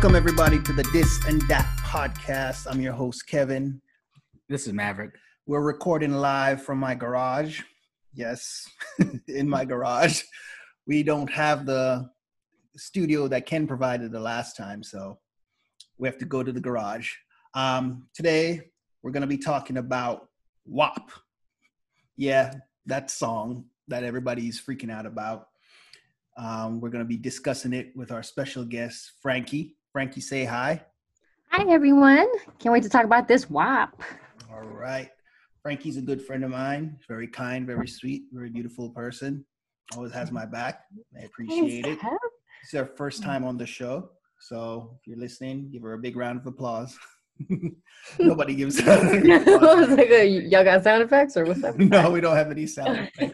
Welcome, everybody, to the This and That podcast. I'm your host, Kevin. This is Maverick. We're recording live from my garage. Yes, in my garage. We don't have the studio that Ken provided the last time, so we have to go to the garage. Um, today, we're going to be talking about WAP. Yeah, that song that everybody's freaking out about. Um, we're going to be discussing it with our special guest, Frankie. Frankie, say hi. Hi, everyone. Can't wait to talk about this WAP. All right. Frankie's a good friend of mine. Very kind, very sweet, very beautiful person. Always has my back. I appreciate it. It's our first time on the show. So if you're listening, give her a big round of applause. Nobody gives like a, y'all got sound effects or what's up? no, we don't have any sound effects.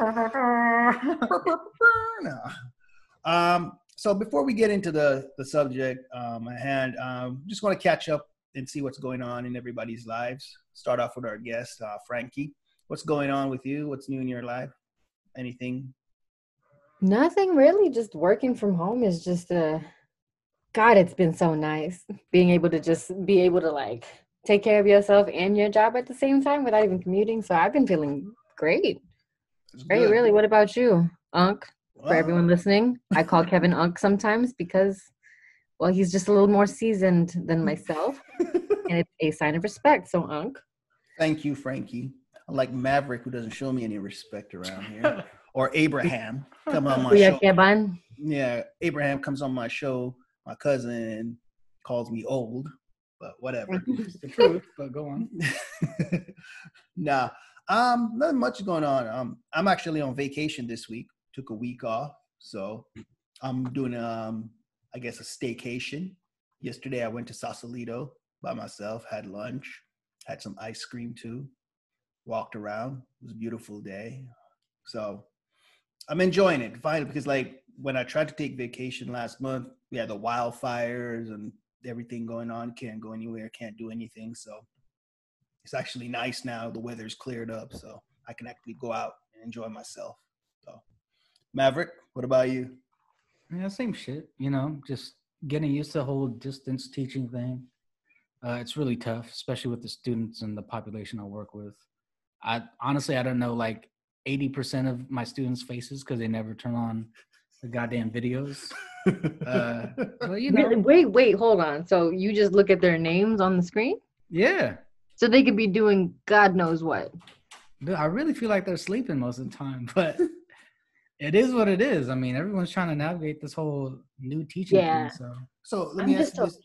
no. Um, so before we get into the the subject um, at hand, um, just want to catch up and see what's going on in everybody's lives. Start off with our guest, uh, Frankie. What's going on with you? What's new in your life? Anything? Nothing really. Just working from home is just a. Uh, God, it's been so nice being able to just be able to like take care of yourself and your job at the same time without even commuting. So I've been feeling great. Great, really. What about you, Unc? For everyone listening. I call Kevin Unk sometimes because, well, he's just a little more seasoned than myself, and it's a sign of respect. So, Unk. Thank you, Frankie. Unlike Maverick, who doesn't show me any respect around here, or Abraham, come on my show. Kevin. Yeah, Abraham comes on my show. My cousin calls me old, but whatever. it's the truth. But go on. nah, um, nothing much going on. Um, I'm actually on vacation this week took a week off. So I'm doing, um, I guess, a staycation. Yesterday I went to Sausalito by myself, had lunch, had some ice cream too, walked around. It was a beautiful day. So I'm enjoying it finally because, like, when I tried to take vacation last month, we had the wildfires and everything going on. Can't go anywhere, can't do anything. So it's actually nice now. The weather's cleared up, so I can actually go out and enjoy myself. Maverick, what about you? Yeah, same shit. You know, just getting used to the whole distance teaching thing. Uh, it's really tough, especially with the students and the population I work with. I honestly, I don't know like 80% of my students' faces because they never turn on the goddamn videos. uh, well, you know. Wait, wait, hold on. So you just look at their names on the screen? Yeah. So they could be doing God knows what. I really feel like they're sleeping most of the time, but it is what it is. I mean, everyone's trying to navigate this whole new teaching yeah. thing. So, so let I'm me ask you this: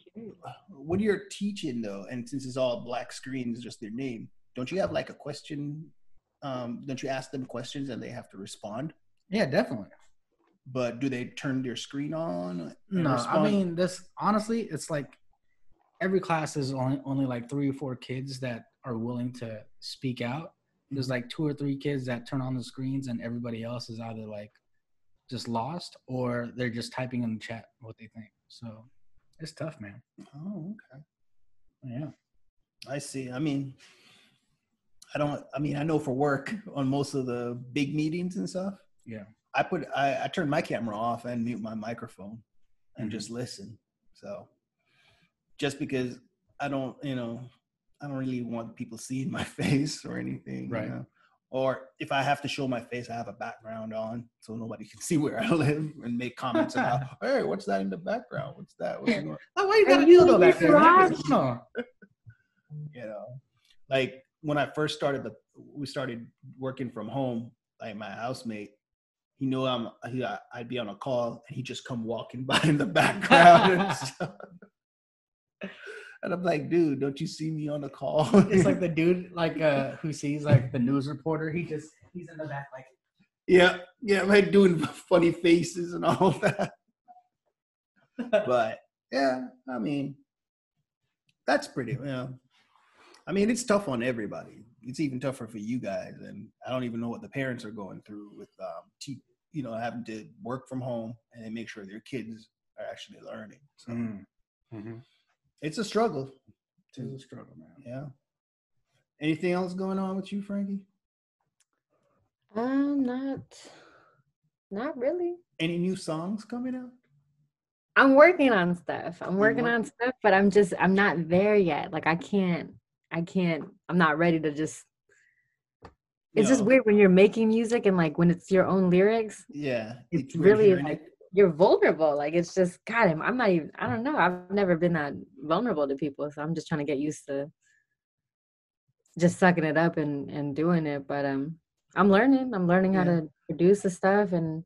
When you're teaching, though, and since it's all black screens, just their name, don't you have like a question? Um, don't you ask them questions and they have to respond? Yeah, definitely. But do they turn their screen on? No, respond? I mean this. Honestly, it's like every class is only only like three or four kids that are willing to speak out there's like two or three kids that turn on the screens and everybody else is either like just lost or they're just typing in the chat what they think. So it's tough, man. Oh, okay. Yeah. I see. I mean, I don't I mean, I know for work on most of the big meetings and stuff. Yeah. I put I, I turn my camera off and mute my microphone and mm-hmm. just listen. So just because I don't, you know, I don't really want people seeing my face or anything. Right. You know? Or if I have to show my face, I have a background on so nobody can see where I live and make comments about, hey, what's that in the background? What's that? What's going oh, why you got a dildo back there? you know, like when I first started the, we started working from home. Like my housemate, he knew I'm, he, I'd be on a call, and he'd just come walking by in the background. And I'm like, dude, don't you see me on the call? it's like the dude like uh who sees like the news reporter. He just he's in the back like Yeah, yeah, like doing funny faces and all that. but yeah, I mean that's pretty you know. I mean it's tough on everybody. It's even tougher for you guys and I don't even know what the parents are going through with um te- you know having to work from home and they make sure their kids are actually learning. So mm. mm-hmm it's a struggle. It's a struggle, man. Yeah. Anything else going on with you, Frankie? Um, not, not really. Any new songs coming out? I'm working on stuff. I'm working on stuff, but I'm just I'm not there yet. Like I can't I can't I'm not ready to just it's just weird when you're making music and like when it's your own lyrics, Yeah, it's weird really like it. You're vulnerable. Like it's just God, I'm, I'm not even I don't know. I've never been that vulnerable to people, so I'm just trying to get used to just sucking it up and and doing it. But um I'm learning. I'm learning how to produce the stuff and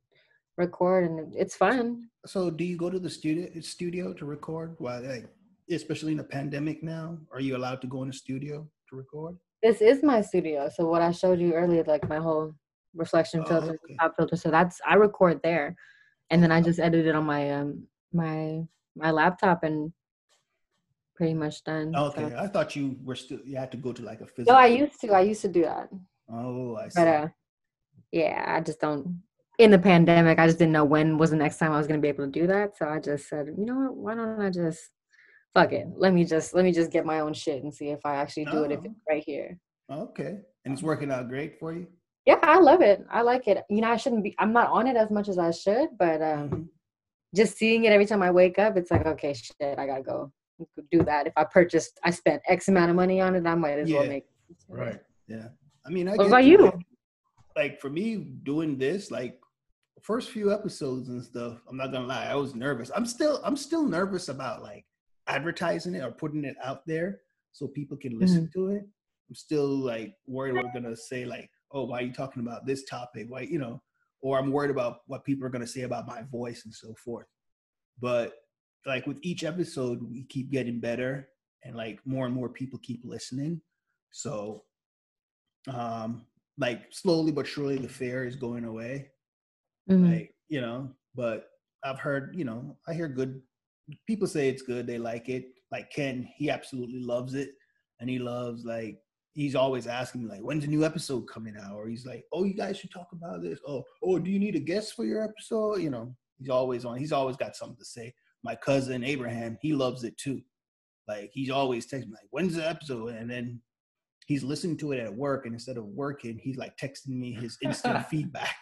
record and it's fun. So, do you go to the studio studio to record? While, like, especially in the pandemic now, are you allowed to go in the studio to record? This is my studio. So what I showed you earlier, like my whole reflection Oh, filter, okay. pop filter. So that's I record there, and then I just edited it on my um my my laptop and pretty much done. so- Okay, I thought you were still you had to go to like a physical. No, I used to. I used to do that, Oh, I see. but uh, yeah, I just don't. In the pandemic, I just didn't know when was the next time I was gonna be able to do that. So I just said, you know what? Why don't I just fuck it? Let me just let me just get my own shit and see if I actually do it if Oh. it's right here. okay, and it's working out great for you. Yeah, I love it. I like it. You know, I shouldn't be. I'm not on it as much as I should, but um, Mhm. just seeing it every time I wake up, it's like, okay, shit, I gotta go do that. If I purchased, I spent X amount of money on it, I might as well Yeah. right Yeah, I mean, I What about you? it. Like for me, doing this, like first few episodes and stuff, I'm not gonna lie, I was nervous. I'm still, I'm still nervous about like advertising it or putting it out there so people can listen Mm-hmm. to it. I'm still like worried we're gonna say like, oh, why are you talking about this topic? Why, you know, or I'm worried about what people are gonna say about my voice and so forth. But like with each episode, we keep getting better and like more and more people keep listening. So um like slowly but surely the fear is going away Mhm. like you know but i've heard you know i hear good people say it's good they like it like ken he absolutely loves it and he loves like he's always asking me like when's a new episode coming out? Or he's like oh you guys should talk about this. Oh oh do you need a guest for your episode? You know he's always on he's always got something to say. My cousin abraham he loves it too. Like he's always texting me like when's the episode? And then he's listening to it at work and instead of working he's like texting me his instant feedback.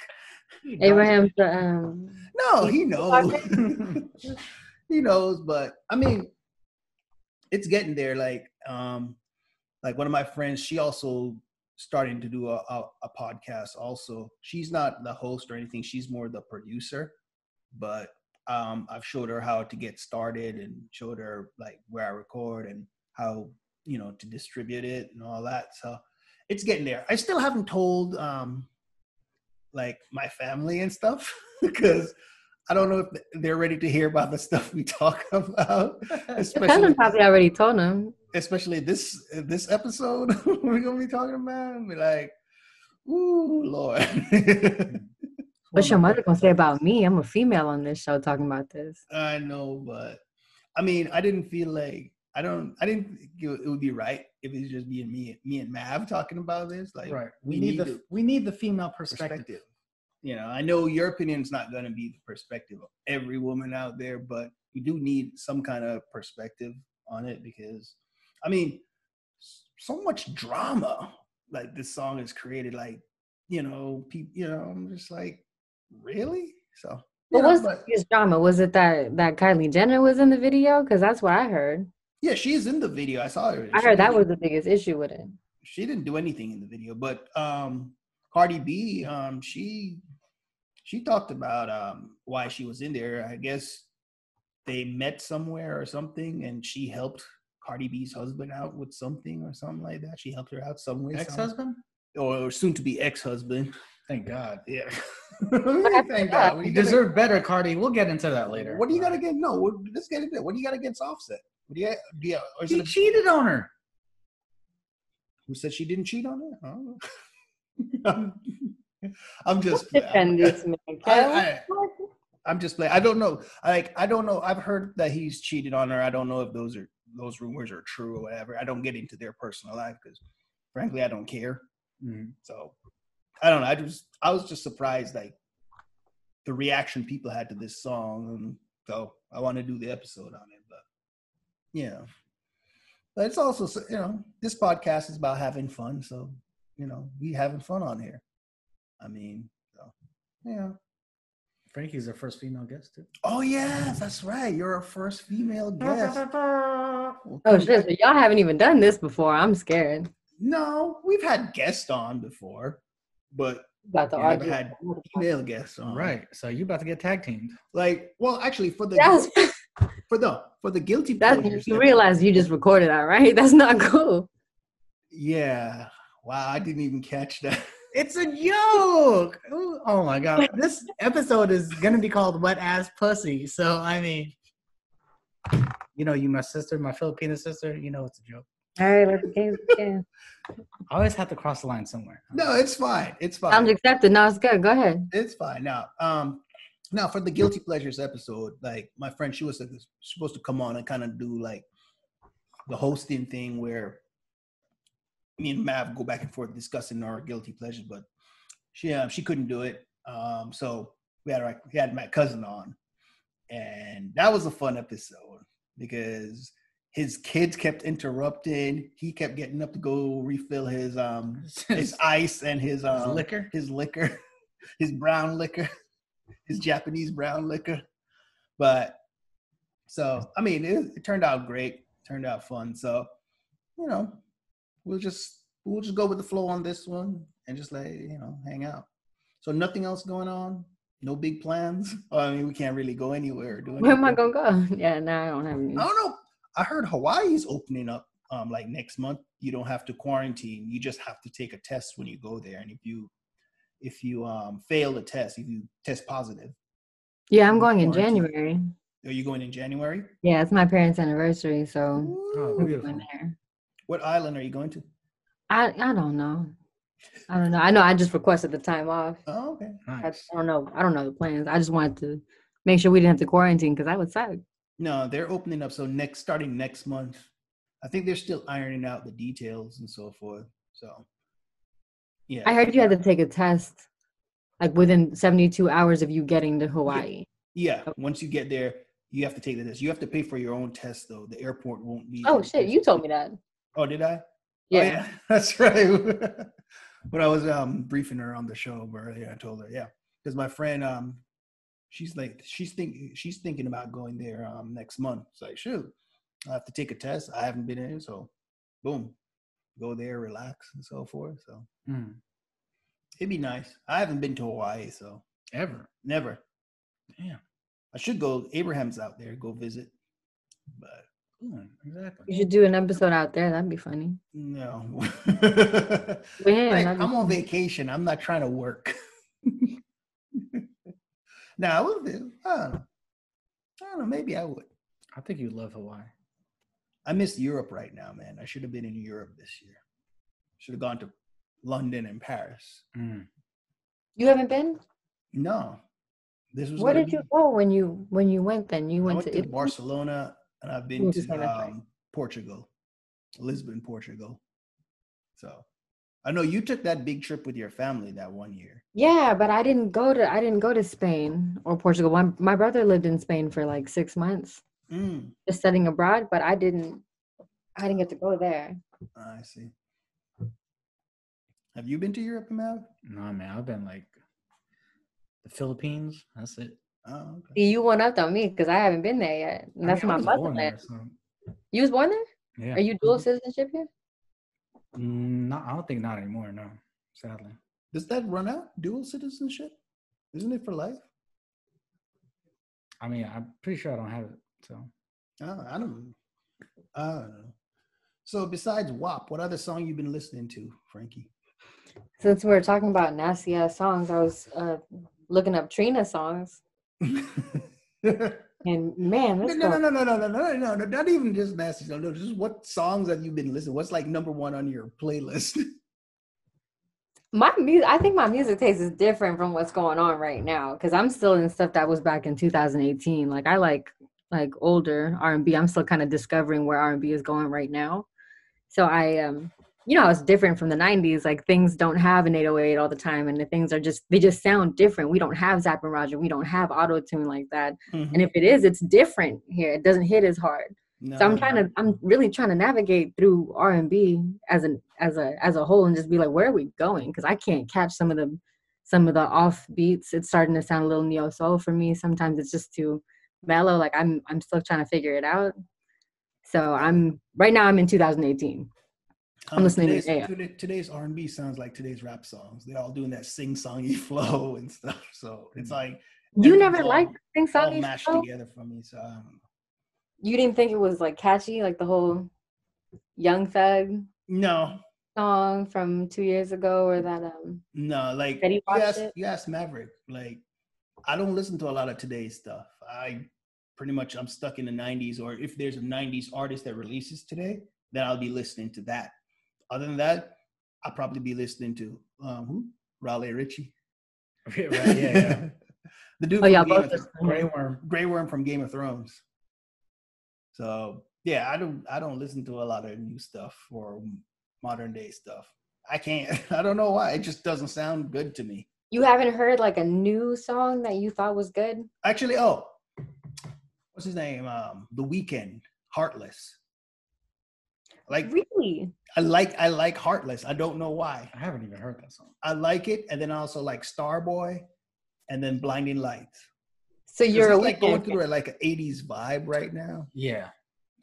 Abraham, um. no, he He's knows. he knows, but I mean, it's getting there. Like, um, like one of my friends, she also starting to do a, a, a podcast. Also, she's not the host or anything. She's more the producer, but um, I've showed her how to get started and showed her like where I record and how you know to distribute it and all that. So it's getting there. I still haven't told um, like my family and stuff because I don't know if they're ready to hear about the stuff we talk about, Your especially cousin probably already told him. especially this this episode we're gonna be talking about. and Be like, ooh, Lord. What's your mother gonna say about me? I'm a female on this show talking about this. I know, but I mean, I didn't feel like I don't. I didn't think it would- it would be right if it's just me and me, me and Mav talking about this. Like, right. We, we need, need the to- we need the female perspective. perspective. You know, I know your opinion's not going to be the perspective of every woman out there, but we do need some kind of perspective on it because, I mean, so much drama like this song has created. Like, you know, people. You know, I'm just like, really? So, What know, the but biggest drama? Was it that that Kylie Jenner was in the video? Because that's what I heard. yeah, she's in the video. I saw her. I She heard that was the biggest issue with it. she didn't do anything in the video, but um Cardi B, um, she she talked about um why she was in there. I guess they met somewhere or something, and she helped Cardi B's husband out with something or something like that. She helped her out some way, Ex-husband? or soon to be ex-husband. Thank God. Yeah, thank. God. What do You you gotta- deserve better, Cardi. We'll get into that later. What do you got to against? No, let's get into it. What do you got against Offset? What do you, do you or He a- cheated on her. who said she didn't cheat on her? I don't know. I'm just. Defend this man, I, I, I'm just playing. I don't know. I like. I don't know. I've heard that he's cheated on her. I don't know if those are those rumors are true or whatever. I don't get into their personal life because, frankly, I don't care. Mhm. So, I don't know. I just I was just surprised like the reaction people had to this song, and so I want to do the episode on it. But yeah, but it's also you know this podcast is about having fun, so you know we having fun on here. I mean, so yeah. Frankie's our first female guest too. Oh yeah, that's right. You're our first female guest. Well, Oh shit! So y'all haven't even done this before. I'm scared. No, we've had guests on before, but About to we never argue. had female guests on. Right. So you about to get tag teamed. Like, well, actually, for the That's for the for the guilty that. pleasures. You realize you just recorded that, right? That's not cool. Yeah. Wow, I didn't even catch that. It's a joke. Ooh, Oh my god. This episode is gonna be called Wet Ass Pussy. So I mean you know, you my sister, my Filipino sister, you know it's a joke. All right, let's game begin. I always have to cross the line somewhere. No, it's fine. It's fine. I'm accepted. No, it's good. Go ahead. It's fine. Now, um, now for the guilty pleasures episode, like my friend, she was supposed to come on and kind of do like the hosting thing where me and Mav go back and forth discussing our guilty pleasures, but she uh, she couldn't do it. Um, so we had our, we had my cousin on, and that was a fun episode because his kids kept interrupting. He kept getting up to go refill his um his ice and his um liquor. his liquor, his brown liquor, his Japanese brown liquor. But so I mean, it, it turned out great, turned out fun. So you know, we'll just we'll just go with the flow on this one and just let you know hang out. So nothing else going on. No big plans. Oh, I mean, we can't really go anywhere. Or do Where am I gonna go? Yeah, no, I don't have any. I don't know. I heard Hawaii's opening up um like next month. You don't have to quarantine. You just have to take a test when you go there. And if you if you um fail the test, if you test positive, Yeah, I'm going in January. are you going in January? Yeah, it's my parents' anniversary, so Oh, I'm beautiful. going there. What island are you going to? I I don't know. I don't know. I know I just requested the time off. Oh, okay. I Nice. don't know. I don't know the plans. I just wanted to make sure we didn't have to quarantine because that would suck. No, they're opening up. So next, starting next month, I think they're still ironing out the details and so forth. So, yeah. I heard you had to take a test like within 72 hours of you getting to Hawaii. Yeah, once you get there, you have to take the test. You have to pay for your own test, though. The airport won't be. Oh shit, you told me that. Oh, did I? Oh, Yeah. that's right. when I was um briefing her on the show earlier, I told her, yeah, because my friend um, she's like, she's thinking, she's thinking about going there um next month. It's like, shoot, I have to take a test. I haven't been in, so boom, go there, relax, and so forth. So Hmm. it'd be nice. I haven't been to Hawaii, so Ever. never. Damn. I should go. Abraham's out there, go visit, but Ooh, exactly. You should do an episode out there. That'd be funny. no. With Like, I'm on vacation. I'm not trying to work. now, I would. do- I don't know. I don't know. Maybe I would. I think you love Hawaii. I miss Europe right now, man. I should have been in Europe this year. Should have gone to London and Paris. Mm. You haven't been? No, this was. Where gonna did you go when you when you went then? You went, went to, to Barcelona and I've been to to Spain, that's right. um, Portugal, Lisbon, Portugal. So I know you took that big trip with your family that one year. Yeah, but I didn't go to I didn't go to Spain or Portugal. My my brother lived in Spain for like six months, Mm, just studying abroad, but I didn't I didn't get to go there. I see. Have you been to Europe, Mav? No, man, I've been like the Philippines. That's it. Oh, okay. You went up on me because I haven't been there yet. And I that's mean, my was bucket born there, list. so, You was born there? yeah. Are you dual citizenship here? Mm, No, I don't think not anymore. No, sadly. Does that run out? Dual citizenship? Isn't it for life? I mean, I'm pretty sure I don't have it. So Oh, I don't. I don't know. So besides WAP, what other song you been listening to, Frankie? Since we are talking about nasty ass songs, I was uh, looking up Trina songs, no, and man, no, no, no, no, no, no, no, no, no, not even just nasty song. No, just what songs have you been listening? What's like number one on your playlist? my music, I think my music taste is different from what's going on right now because I'm still in stuff that was back in 2018. Like I like like older R&B. I'm still kind of discovering where R&B is going right now. So I um you know, it's different from the 90s. Like things don't have an 808 all the time and the things are just they just sound different. We don't have Zapp and Roger. We don't have auto tune like that. Mm-hmm. And if it is, it's different here. It doesn't hit as hard. no, So I'm trying to I'm really trying to navigate through R&B as an as a as a whole and just be like where are we going because I can't catch some of the some of the off beats, it's starting to sound a little neo soul for me. Sometimes it's just too mellow. Like I'm I'm still trying to figure it out. So I'm right now I'm in 2018. I'm listening to Um, today's, AI. today- today's R and B sounds like today's rap songs. They're all doing that sing songy flow and stuff. So it's like You never liked Sing all mashed Flow? together for me. So um, You didn't think it was like catchy, like the whole Young Thug no, song from two years ago, or that um. no, like you asked, you asked Maverick. Like I don't listen to a lot of today's stuff. I pretty much I'm stuck in the '90s, or if there's a '90s artist that releases today, then I'll be listening to that. Other than that, I'll probably be listening to um, who? Raleigh Ritchie. right, yeah, yeah. the dude Oh yeah, from Game both of of Grey Worm. Grey Worm from Game of Thrones. So yeah, I don't I don't listen to a lot of new stuff or modern day stuff. I can't. I don't know why. It just doesn't sound good to me. You haven't heard like a new song that you thought was good? Actually, oh, what's his name? Um, The Weeknd, Heartless. Like Really? I like I like Heartless. I don't know why. I haven't even heard that song. I like it, and then I also like Starboy, and then Blinding Lights. So you're it's like going through like an '80s vibe right now. Yeah,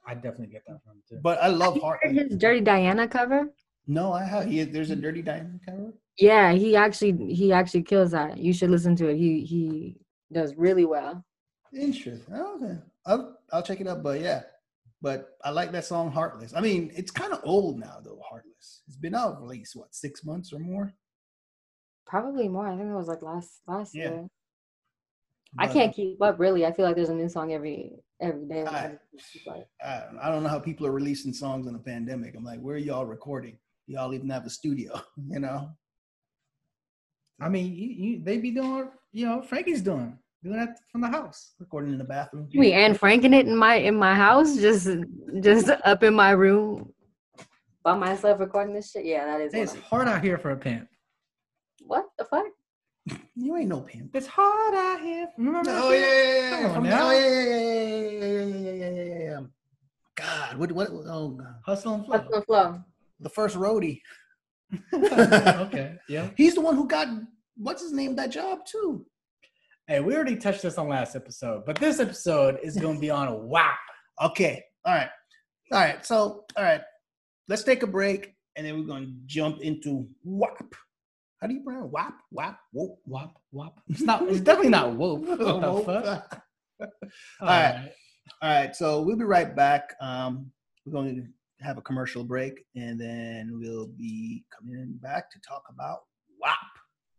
I definitely get that from him too. But I love Have Heartless. his Dirty Diana cover? No, I have. He, there's a Dirty Diamond cover. Yeah, he actually he actually kills that. You should listen to it. He he does really well. Interesting. Okay, I'll I'll check it out. But yeah, but I like that song "Heartless." I mean, it's kind of old now though. "Heartless." It's been out for at least what six months or more. Probably more. I think it was like last last Yeah. year. I can't keep up really. I feel like there's a new song every every day. I- I, don't- I don't know how people are releasing songs in a pandemic. I'm like, where are y'all recording? Y'all even have a studio, you know? I mean, you, you, they be doing, you know, Frankie's doing, doing that from the house, recording in the bathroom. We and franking it in my in my house, just just up in my room by myself recording this shit. Yeah, that is. It's hard out here for a pimp. What the fuck? You ain't no pimp. It's hard out here. Remember? Oh yeah, yeah, yeah, yeah, yeah, yeah, yeah, yeah. God, what, what? Oh, God. hustle and flow. Hustle and flow. The first roadie. okay. Yeah. He's the one who got what's his name that job too. Hey, we already touched this on last episode, but this episode is going to be on a WAP. Okay, all right, all right. So, all right, let's take a break, and then we're going to jump into WAP. How do you pronounce WAP? WAP? Whoop. WAP, WAP. It's not. It's definitely not whoop. What the fuck? All right. All right, so we'll be right back. Um, we're going to have a commercial break, and then we'll be coming back to talk about WAP.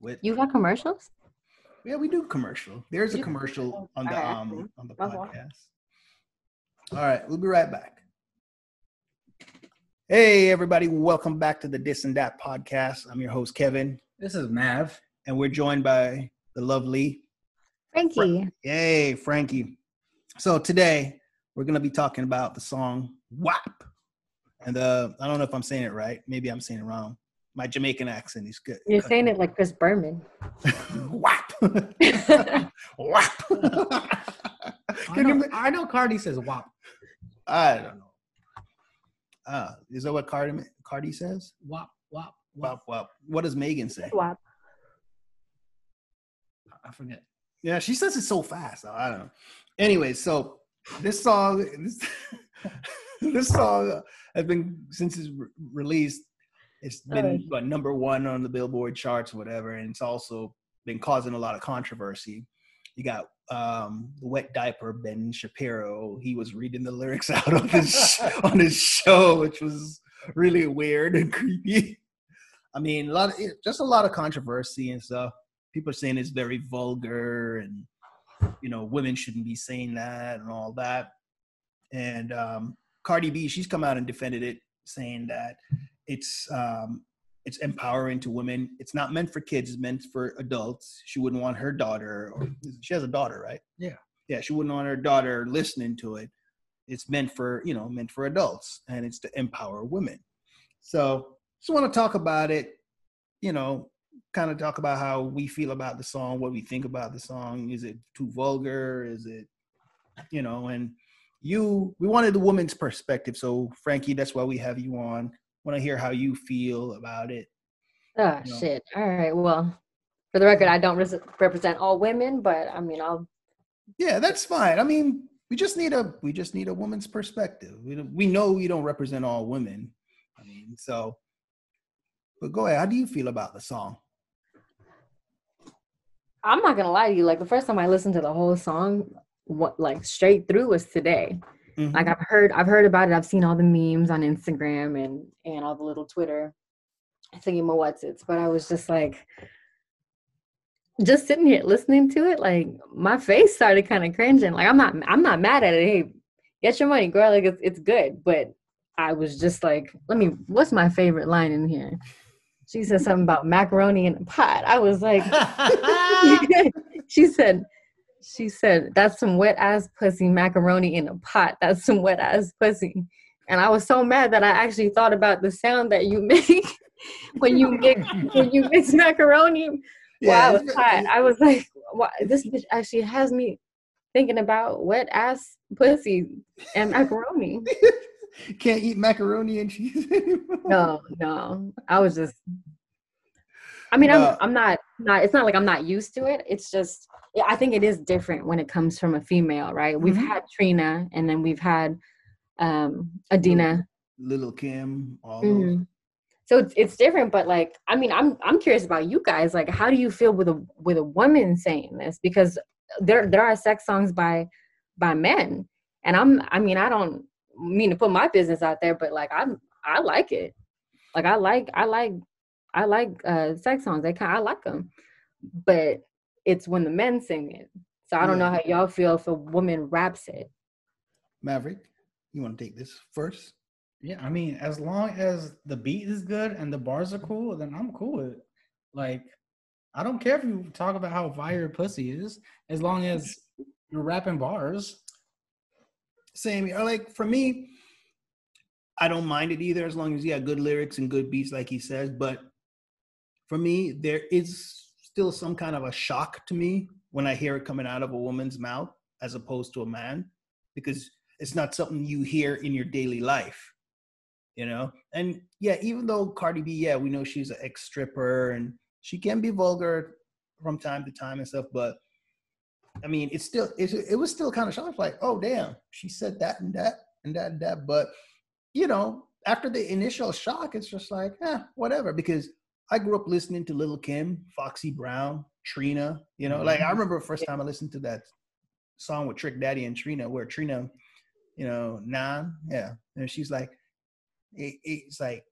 With You got commercials? Yeah, we do commercial. There's a commercial on the um on the podcast. All right, we'll be right back. Hey everybody, welcome back to the Dis and That podcast. I'm your host Kevin, This is Mav. and we're joined by the lovely Frankie. Yay, Frankie. So today we're gonna be talking about the song WAP. And uh I don't know if I'm saying it right. Maybe I'm saying it wrong. My Jamaican accent is good. You're saying it like Chris Berman. WAP. WAP. I Can you know, ma- I know Cardi says WAP. I don't know. Uh, is that what Cardi Cardi says? WAP, WAP, WAP. WAP WAP. What does Megan say? Swap. I forget. Yeah, she says it so fast. I don't know. Anyway, so this song, this, this song has been since it's re- released. It's been Alright. what, number one on the Billboard charts, whatever, and it's also been causing a lot of controversy. You got um, wet diaper Ben Shapiro. He was reading the lyrics out on his on his show, which was really weird and creepy. I mean, a lot of just a lot of controversy and stuff people are saying it's very vulgar and you know women shouldn't be saying that and all that and um cardi b she's come out and defended it saying that it's um it's empowering to women it's not meant for kids it's meant for adults she wouldn't want her daughter or she has a daughter right Yeah. yeah she wouldn't want her daughter listening to it it's meant for you know meant for adults and it's to empower women so just want to talk about it you know kind of talk about how we feel about the song, what we think about the song. Is it too vulgar? Is it, you know, and you, we wanted the woman's perspective. So, Frankie, that's why we have you on. Want to hear how you feel about it. Oh No. shit. All right. Well, For the record, I don't res- represent all women, but I mean, I'll. Yeah, that's fine. I mean, we just need a we just need a woman's perspective. We don't- we know you don't represent all women. I mean, so. But go ahead. How do you feel about the song? I'm not gonna lie to you. Like the first time I listened to the whole song, what like straight through was today. Mhm. Like I've heard, I've heard about it. I've seen all the memes on Instagram and and all the little Twitter thinking my what's its. But I was just like, just sitting here listening to it. Like my face started kind of cringing. Like I'm not, I'm not mad at it. Hey, get your money, girl. Like it's it's good. But I was just like, let me. What's my favorite line in here? She said something about macaroni in a pot. I was like, she said, she said, that's some wet ass pussy macaroni in a pot. That's some wet ass pussy. And I was so mad that I actually thought about the sound that you make when you mix when you mix macaroni. Yeah, I was hot. I was like, wow, this bitch actually has me thinking about wet ass pussy and macaroni. Can't eat macaroni and cheese anymore. No, no. I was just I mean. I'm I'm not not it's not like I'm not used to it. It's just I think it is different when it comes from a female, right? We've Mhm. had Trina and then we've had um Adina. Little Kim, all those. Mhm. So it's it's different, but like I mean, I'm I'm curious about you guys. Like, how do you feel with a with a woman saying this? Because there there are sex songs by by men, and I'm I mean I don't mean to put my business out there, but like I'm I like it. Like I like I like I like uh sex songs. They kind I like them, but it's when the men sing it. So I don't know how y'all feel if a woman raps it. Maverick, you want to take this first? Yeah, I mean, as long as the beat is good and the bars are cool, then I'm cool with it. Like, I don't care if you talk about how fire pussy is, as long as you're rapping bars. Same here. Like for me, I don't mind it either as long as you have good lyrics and good beats, like he says. But for me, there is still some kind of a shock to me when I hear it coming out of a woman's mouth as opposed to a man, because it's not something you hear in your daily life, you know. And yeah, even though Cardi B, yeah, we know she's an ex stripper and she can be vulgar from time to time and stuff, but I mean, it's still it, it was still kind of shocking. Like, oh damn, she said that and that and that and that. But you know, after the initial shock, it's just like, eh, whatever. Because I grew up listening to Little Kim, Foxy Brown, Trina. You know, like I mm-hmm. remember the first time I listened to that song with Trick Daddy and Trina, where Trina, you know, Nan, yeah, and she's like, it, it's like.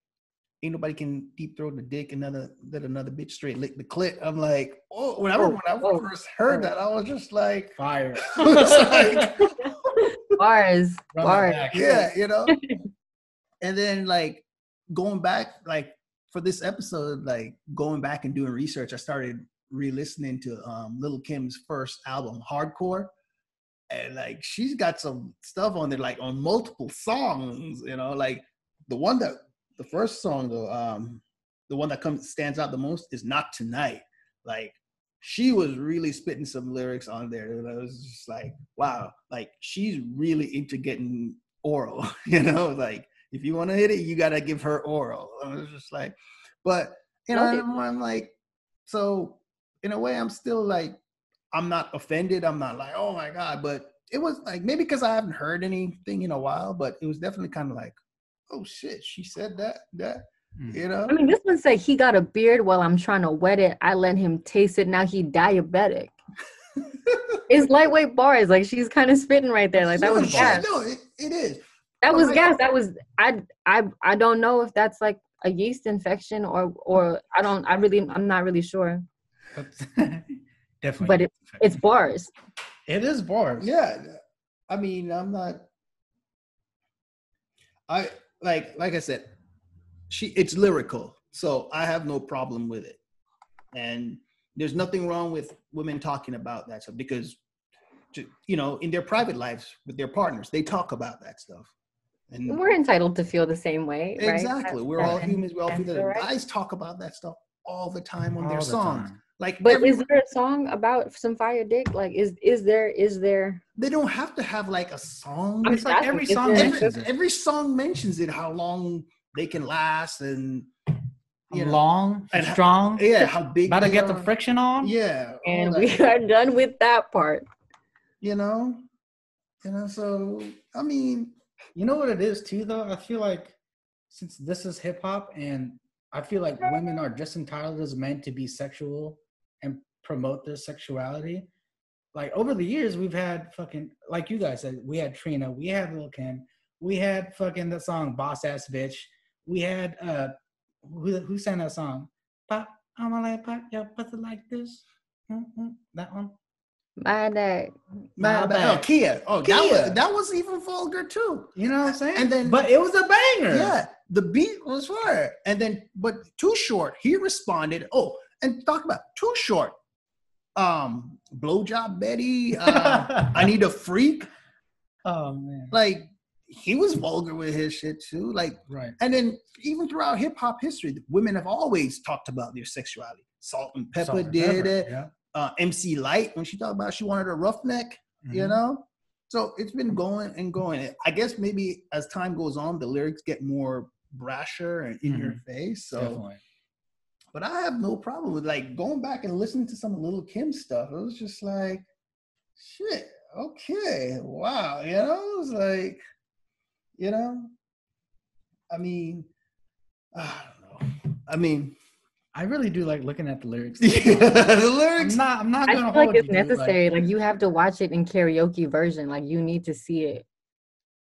Ain't nobody can deep throat the dick another let another bitch straight lick the clit. I'm like, oh, when I Oh, when I oh, first heard oh. that, I was just like, Fire. I was like, bars, bars. yeah, you know. and then like going back, like for this episode, like going back and doing research, I started re-listening to um Little Kim's first album, Hardcore. And like she's got some stuff on there, like on multiple songs, you know, like the one that the first song um, the one that comes stands out the most is Not Tonight. Like she was really spitting some lyrics on there. And I was just like, wow, like she's really into getting oral, you know, like if you want to hit it, you gotta give her oral. I was just like, but you know, Love. I'm, I'm like, so in a way, I'm still like, I'm not offended. I'm not like, oh my god, but it was like maybe because I haven't heard anything in a while, but it was definitely kind of like, oh shit, she said that, that, Mm. you know. I mean, this one said he got a beard while I'm trying to wet it. I let him taste it. Now he diabetic. It's lightweight bars. Like she's kind of spitting right there. Like that No, was shit, gas. No, it, it is. That oh was like- gas. That was I I I don't know if that's like a yeast infection or or I don't I really I'm not really sure. Definitely. But it- It's bars. it is bars. Yeah, I mean, I'm not. I like, like I said, she it's lyrical, so I have no problem with it, and there's nothing wrong with women talking about that stuff because, ju- you know, in their private lives with their partners, they talk about that stuff, and We're entitled to feel the same way, right? exactly, That- we're all humans, we all feel that. right. Guys talk about that stuff all the time on their the songs, time. like But every- is there a song about some fire dick? Like is is there is there they don't have to have like a song. I'm It's like every song there- every, mentions it. every song mentions it how long they can last and you know, long, and how- strong. yeah, how big About to they get the friction on. Yeah, and we are done with that part. you know, you know. So I mean, You know what it is too, though. I feel like since this is hip hop, and I feel like women are just entitled as men to be sexual and promote their sexuality. Like over the years, we've had fucking like you guys said, we had Trina, we had Lil Kim, we had fucking the song "Boss Ass Bitch." We had uh, who who sang that song? Pop, I'ma let pop your pussy like this. Mm-mm, That one. My dad. my My bad. Oh, bad. Khia. Oh, that was that was even vulgar too. You know what I'm saying? And then- but it was a banger. Yeah, the beat was fire. And then, but too short. He responded. Oh, and talk about too short. Um, blowjob Betty. Uh, I need a freak. Oh man. Like he was vulgar with his shit too. Like, Right. and then even throughout hip hop history, women have always talked about their sexuality. Salt-N-Pepa Salt and did pepper, it. Yeah. Uh, MC Lyte when she talked about she wanted a roughneck. you Mhm. know so it's been going and going i guess maybe as time goes on the lyrics get more brasher and in your face so Definitely. but i have no problem with like going back and listening to some little kim stuff it was just like shit okay wow you know it was like you know i mean i don't know i mean I really do like looking at the lyrics. the I'm lyrics not. I'm not I gonna feel like hold it's you, necessary. Like, you have to watch it in karaoke version. Like you need to see it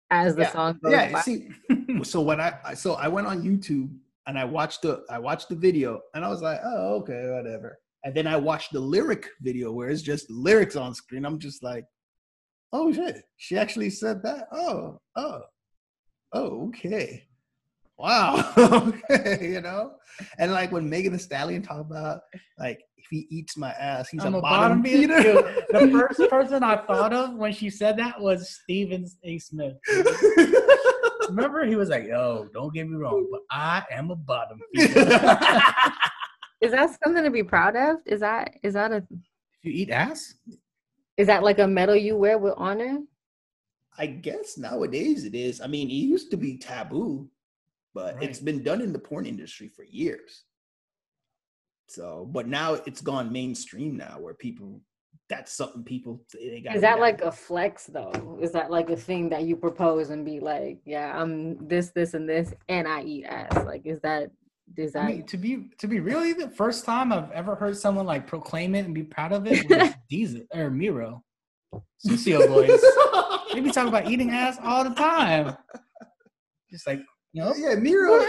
as the Yeah. song goes yeah by. see so when I I- so I went on YouTube and I watched the I watched the video and I was like, oh okay, whatever. And then I watched the lyric video where it's just lyrics on screen. I'm just like, oh shit, she actually said that. Oh, oh, oh, okay. Wow. okay, you know? And like when Megan Thee Stallion talk about like if he eats my ass, he's I'm a, bottom, feeder. feeder. Dude, the first person I thought of when she said that was Stephen A. Smith. Remember, he was like, "Yo, don't get me wrong, but I am a bottom feeder." Is that something to be proud of? Is that is that a you eat ass? is that like a medal you wear with honor? I guess nowadays it is. I mean, it used to be taboo, but it's been done in the porn industry for years. So, but now it's gone mainstream now where people, that's something people, they got. Is that like a flex though? Is that like a thing that you propose and be like, yeah, I'm this, this, and this, and I eat ass? Like, is that is that I mean, to be to be really the first time I've ever heard someone like proclaim it and be proud of it was Diesel or Miro, Sucio boys. They be talking about eating ass all the time. Just like know, yeah, Miro.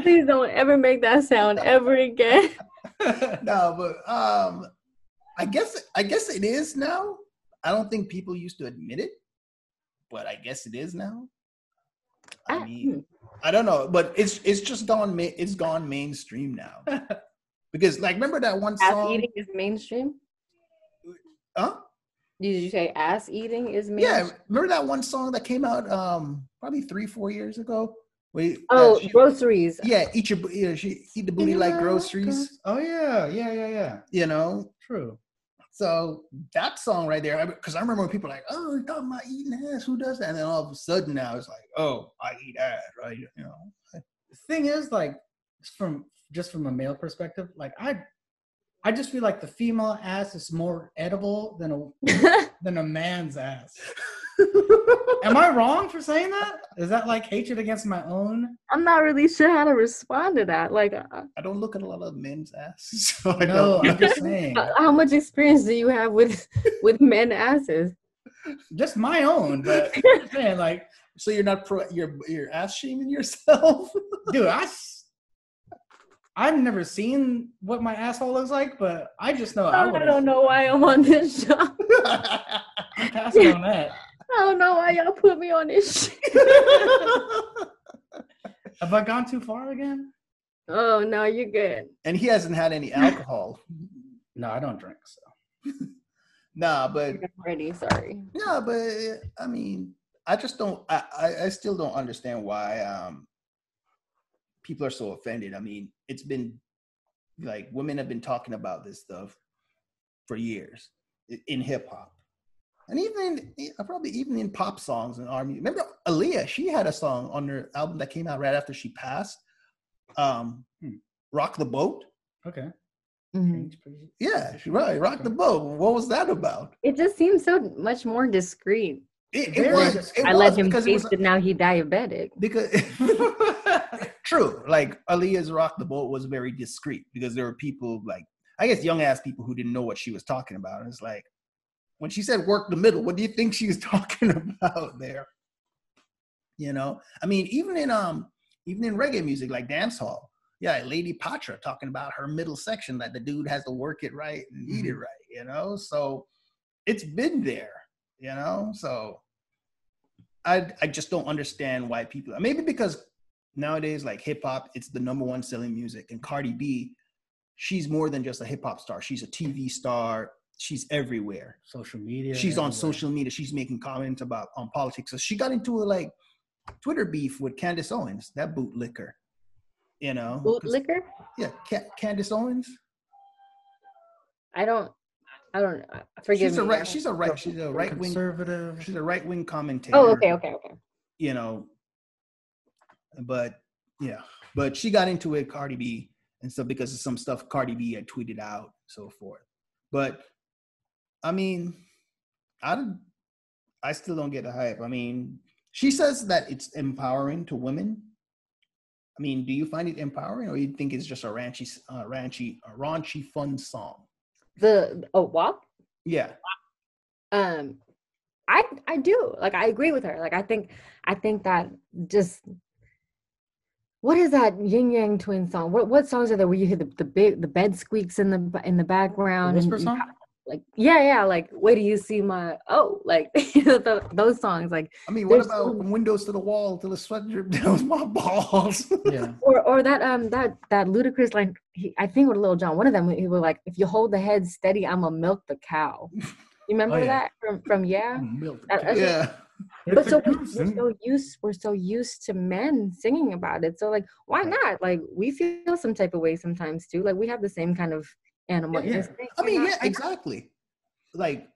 please don't ever make that sound ever again? no, but um, I guess I guess it is now. I don't think people used to admit it, but I guess it is now. I Ah, mean, I don't know, but it's it's just gone. ma- It's gone mainstream now. Because like, remember that one ass song? eating is mainstream. Huh? Did you say ass eating is me? Yeah, remember that one song that came out um probably three four years ago. Wait, Oh, she- groceries. yeah, eat your bo- yeah, she eat the booty like groceries. oh yeah, yeah, yeah, yeah. You know, True. So that song right there, because I remember when people were like, "Oh, you're talking about eating ass? Who does that?" And then all of a sudden now it's like, "Oh, I eat ass," right? You know, The thing is, like, from just from a male perspective, like I, I just feel like the female ass is more edible than a than a man's ass. Am I wrong for saying that? Is that like hatred against my own? I'm not really sure how to respond to that. Like, uh, I don't look at a lot of men's ass, so I No. I'm just saying. how much experience do you have with with men asses? Just my own, but I'm like, so you're not pro, you're you're ass shaming yourself. dude, I, I've never seen what my asshole looks like, but I just know I, I don't know why I'm on this show. I'm passing on that. I don't know why y'all put me on this shit. Have I gone too far again? Oh no, you're good. and he hasn't had any alcohol. No, I don't drink. So Nah, but I'm ready. Sorry. Yeah, but I mean, I just don't. I, I, I still don't understand why um people are so offended. I mean, it's been like women have been talking about this stuff for years in hip hop. and even eh, probably even in pop songs and army. Remember Aaliyah? She had a song on her album that came out right after she passed. Um, Hmm. "Rock the Boat." Okay. Mhm. Yeah, she- right. "Rock the Boat." What was that about? It just seems so much more discreet. It, it was. It I was let him because it was- taste it. Now he diabetic. because true like Aaliyah's rock the boat was very discreet because there were people like i guess young ass people who didn't know what she was talking about. And it's like when she said work the middle what do you think she was talking about there? You know? I mean even in um even in reggae music like dance hall yeah lady patra talking about her middle section that the dude has to work it right and eat it right you know? So it's been there you know? So I I just don't understand why people maybe because nowadays like hip hop it's the number one selling music and Cardi B she's more than just a hip hop star she's a TV star she's everywhere Social media. she's on social media she's making comments about on politics so she got into a like Twitter beef with Candace Owens that bootlicker you know Bootlicker? yeah Ca- Candace Owens I don't. I don't. uh, Forgive she's me. a I right don't- she's a right she's a right wing conservative. she's a right wing commentator Oh, okay, okay, okay. you know, but yeah, but she got into it, Cardi B, and stuff because of some stuff Cardi B had tweeted out, so forth. But I mean, I I still don't get the hype. I mean, she says that it's empowering to women. I mean, do you find it empowering, or you think it's just a ranchy, uh, ranchy, a raunchy, fun song? The oh, WAP. Yeah, um i i do like i agree with her like i think i think that just what is that Ying Yang twin song what what songs are there where you hear the, the big the bed squeaks in the in the background and Whisper song? like yeah yeah like wait do you see my oh like you know, tho- those songs like I mean, what about some- from windows to the wall till the sweat drip down my balls? Yeah. or or that um that that Ludacris line he, i think with Lil Jon one of them he was like if you hold the head steady i'm gonna milk the cow you remember yeah. that from from yeah Milk the That- cat. that's- yeah. but so we, we're so used we're so used to men singing about it so like why not like we feel some type of way sometimes too like we have the same kind of animal Yeah. instinct I mean, not? yeah, exactly. Like,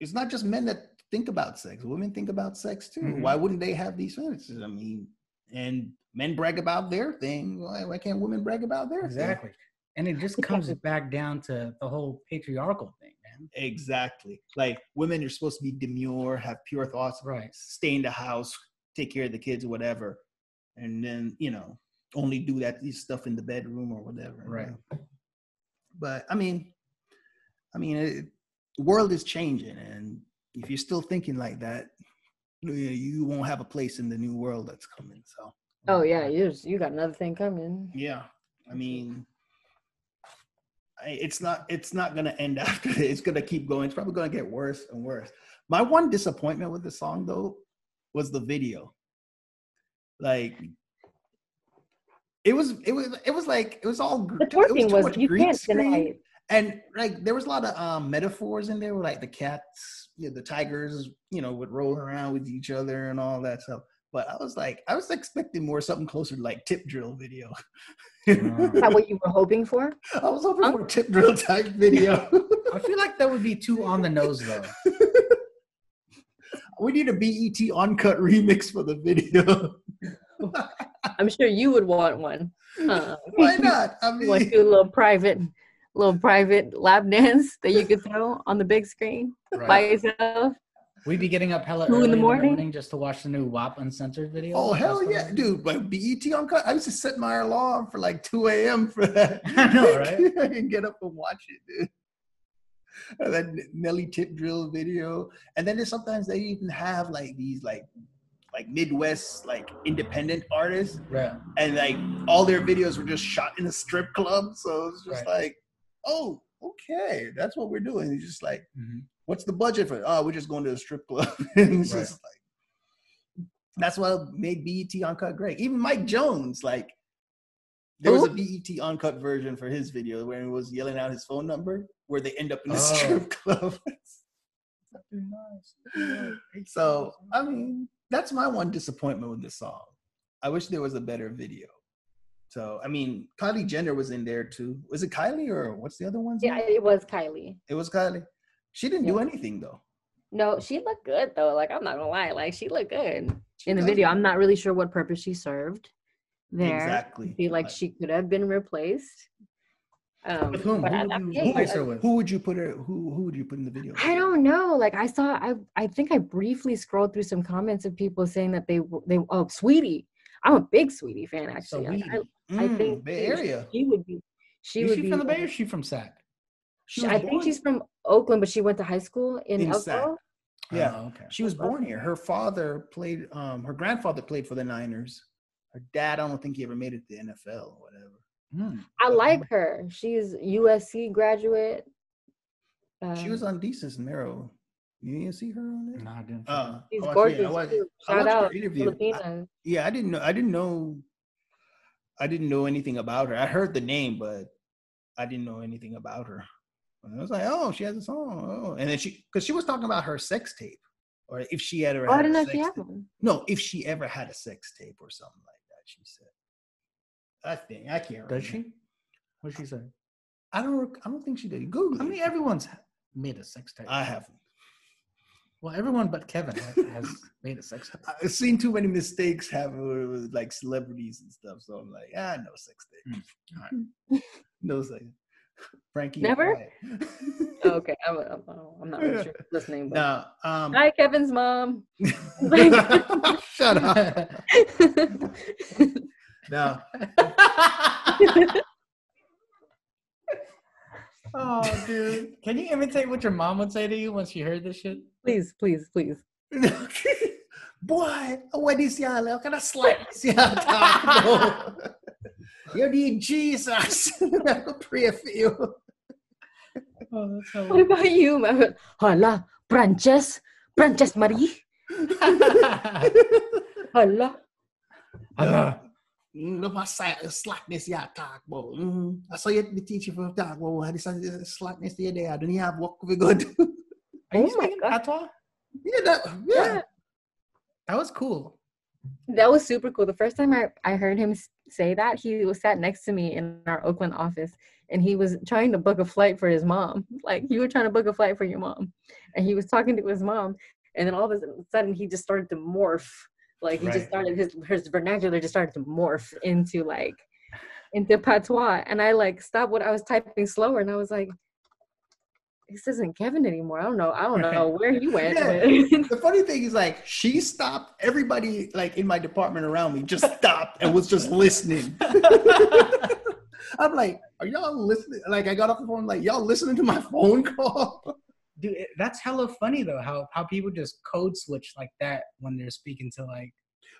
it's not just men that think about sex. Women think about sex too. Mhm. Why wouldn't they have these fantasies? I mean, and men brag about their thing. Why, why can't women brag about their thing? Exactly. And it just comes back down to the whole patriarchal thing, man. Exactly. Like women are supposed to be demure, have pure thoughts, Right. stay in the house, take care of the kids whatever, and then you know only do that stuff in the bedroom or whatever. you Right. know. But I mean, I mean, it, the world is changing, and if you're still thinking like that, you you won't have a place in the new world that's coming. So oh yeah you just, you got another thing coming yeah, I mean. It's not. It's not gonna end after this. It's gonna keep going. It's probably gonna get worse and worse. My one disappointment with the song though was the video. Like it was it was it was like it was all the it was too was, much you can't deny screen. it And like there was a lot of um metaphors in there like the cats, you know, the tigers, you know, would roll around with each other and all that stuff. But I was like, I was expecting more something closer to like tip drill video. is that what you were hoping for I was hoping for a tip drill type video. I feel like that would be too on the nose though. we need a BET uncut remix for the video. i'm sure you would want one huh? Why not? I you want to do a little private little private lap dance that you could throw on the big screen by yourself We'd be getting up hella Two in early the morning? just to watch the new WAP uncensored video. oh hell yeah, what- dude! But BET uncut. I used to set my alarm for like 2 a.m. for that. I know, right? and get up and watch it, dude. And then Nelly tip drill video, and then there's sometimes they even have like these like like Midwest like independent artists, Yeah. and like all their videos were just shot in a strip club. So it's just Right. like, oh, okay, that's what we're doing. It's just like, Mhm. What's the budget for? it? Oh, we're just going to a strip club. and it's Right. just like, that's what made BET Uncut great. Even Mike Jones, like, there was a BET Uncut version for his video where he was yelling out his phone number, where they end up in a Oh. strip club. So, I mean, that's my one disappointment with this song. I wish there was a better video. So, I mean, Kylie Jenner was in there too. Was it Kylie or what's the other one's yeah name? it was kylie It was Kylie. She didn't do anything though. No, she looked good though. Like I'm not gonna lie, like she looked good She in the video. look I'm not really sure what purpose she served there. Exactly. I feel like Like- she could have been replaced. Um, With whom? Who I, would you feel replace with? Who would you put her? Who who would you put in the video? I don't know. Like I saw, I I think I briefly scrolled through some comments of people saying that they were- they oh Saweetie. I'm a big Saweetie fan actually. Like, I, I Mm, think Bay Area. she would be. She Is would she be. from the Bay or she from Sac? She she- was I think she's from Oakland, but she went to high school in, In Sac. Elko. Yeah. Oh, okay. She was born here. Her father played. Um, her grandfather played for the Niners. Her dad, I don't think he ever made it to the NFL or whatever. Hmm. I like her. She's USC graduate. she Um, was on Desus and Mero. You didn't see her on there? No, I didn't. Uh, She's I watched- yeah, gorgeous. I watched- too. I Shout watched her out, interview. I- Filipina. yeah, I didn't know. I didn't know. I didn't know anything about her. I heard the name, but I didn't know anything about her. And I was like, oh, she has a song. Oh. And then she, because she was talking about her sex tape, or if she had ever. Oh, I had didn't a know she sex had tape. one. No, if she ever had a sex tape or something like that. She said. I think I can't. Does she? What she say? I don't. rec- I don't think she did. Google. I mean, everyone's made a sex tape. I haven't. well, everyone but Kevin has made a sex tape. I've seen too many mistakes happen with like celebrities and stuff. So I'm like, ah, no sex tape. no sex. Frankie. Never? Okay, I'm, I'm, I'm not really sure listening. But. no. Um. Hi, Kevin's mom. shut up. No. oh, dude. Can you imitate what your mom would say to you when she heard this shit? please, please, please. Boy, what is y'all? Can I slap y'all? You need Jesus. I'll pray for you. Oh, that's What about you, man? Hala, Branches, Branches Marie. Hala. how. No, my slackness, yeah, talk about. Mm, I saw you the teacher for talk about. How this uh, slackness the other day. I don't have work we good. Are you Oh my speaking God. patois? yeah, that, yeah. Yeah. That was cool. That was super cool. The first time I, I heard him s- say that, he was sat next to me in our Oakland office and he was trying to book a flight for his mom. Like, you were trying to book a flight for your mom. And he was talking to his mom. And then all of a sudden, he just started to morph. Like, he Right. just started, his, his vernacular just started to morph into like, into patois. And I like stopped what I was typing slower and I was like, this isn't Kevin anymore. I don't know. I don't know where he went. Yeah. The funny thing is, like, she stopped. Everybody, like, in my department around me, just stopped and was just listening. I'm like, are y'all listening? Like, I got off the phone, like, y'all listening to my phone call? Dude, it- that's hella funny though. How how people just code switch like that when they're speaking to like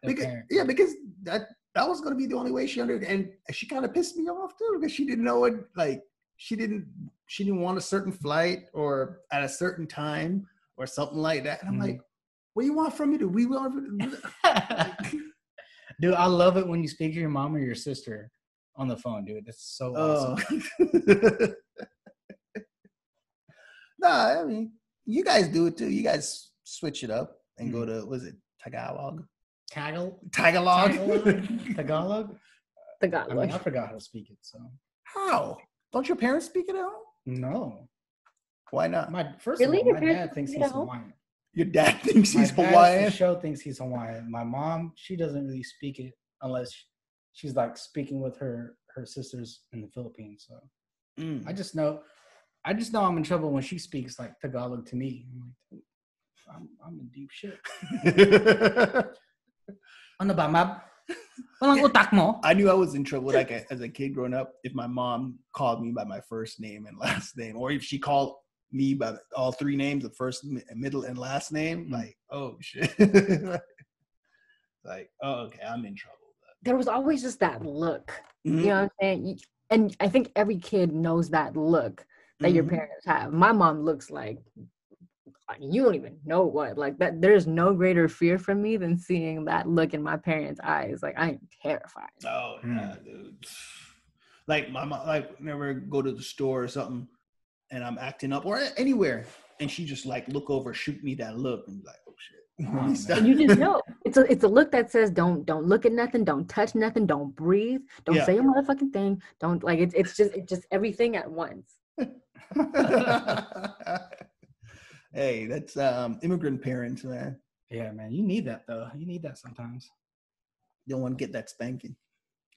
because, parents. yeah, because that that was gonna be the only way she understood, and she kind of pissed me off too because she didn't know it like, she didn't she didn't want a certain flight or at a certain time or something like that. And I'm Mhm. like, what do you want from me? Do we want? dude, I love it when you speak to your mom or your sister on the phone, dude. That's so Oh. awesome. nah, I mean, you guys do it too. You guys switch it up and go Mhm. to was it Tagalog? Tagal Tagalog. Tagalog? Tagalog? the I mean, I forgot how to speak it, so How? Don't your parents speak it at home? No. Why not? My first Really? of all, Your my parents dad thinks he's it? Hawaiian. Your dad thinks My he's dad, Hawaiian. The show thinks he's Hawaiian. My mom, she doesn't really speak it unless she's like speaking with her her sisters in the Philippines. So Mm. I just know, I just know I'm in trouble when she speaks like Tagalog to me. I'm like, I'm, I'm in deep shit. Ano ba, mab? Walang utak mo? I knew I was in trouble like as a kid growing up if my mom called me by my first name and last name, or if she called me by all three names, the first, middle, and last name. Mm. Like, oh shit. like, oh okay, I'm in trouble. there was always just that look. Mhm. You know what I'm saying? And I think every kid knows that look that your Mhm. parents have. My mom looks like you don't even know what. Like that there's no greater fear for me than seeing that look in my parents' eyes. Like I am terrified. Oh Mm. yeah, dude. Like my mom, like never go to the store or something, and I'm acting up or anywhere, and she just like look over, shoot me that look, and be like, oh shit. Oh. And you just know. It's a it's a look that says don't don't look at nothing, don't touch nothing, don't breathe, don't Yeah. say a motherfucking thing, don't like it's it's just it's just everything at once. Hey, that's um immigrant parents, man. Yeah, man, you need that though. You need that sometimes. You don't want to get that spanking.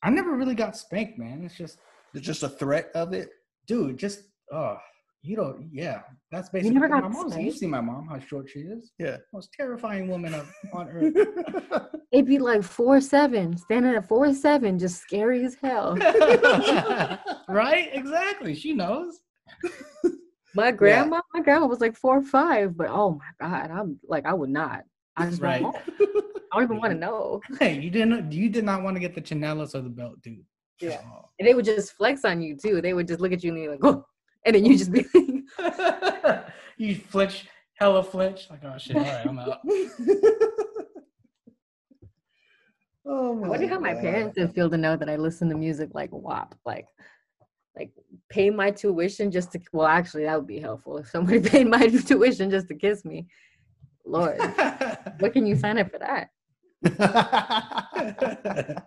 I never really got spanked, man. It's just, There's just a threat of it. dude, just oh, you don't. Yeah, that's basically never my got mom's. You see my mom, how short she is. Yeah. Most terrifying woman of, on earth. It'd be like four seven, standing at four seven, just scary as hell. right? Exactly. She knows. My grandma, my grandma was like four or five, but oh my god, I'm like I would not. I just Right. don't. I don't even want to know. Hey, you didn't. You did not want to get the chanelas or the belt, dude. Yeah. And they would just flex on you too. They would just look at you and you're like, oh, and then you just be like, you flinch, hella flinch. Like, oh shit, all right, I'm out. oh my I wonder how my parents would feel to know that I listen to music like WAP, like like pay my tuition just to well actually that would be helpful if somebody paid my tuition just to kiss me. Lord, what can you sign up for that?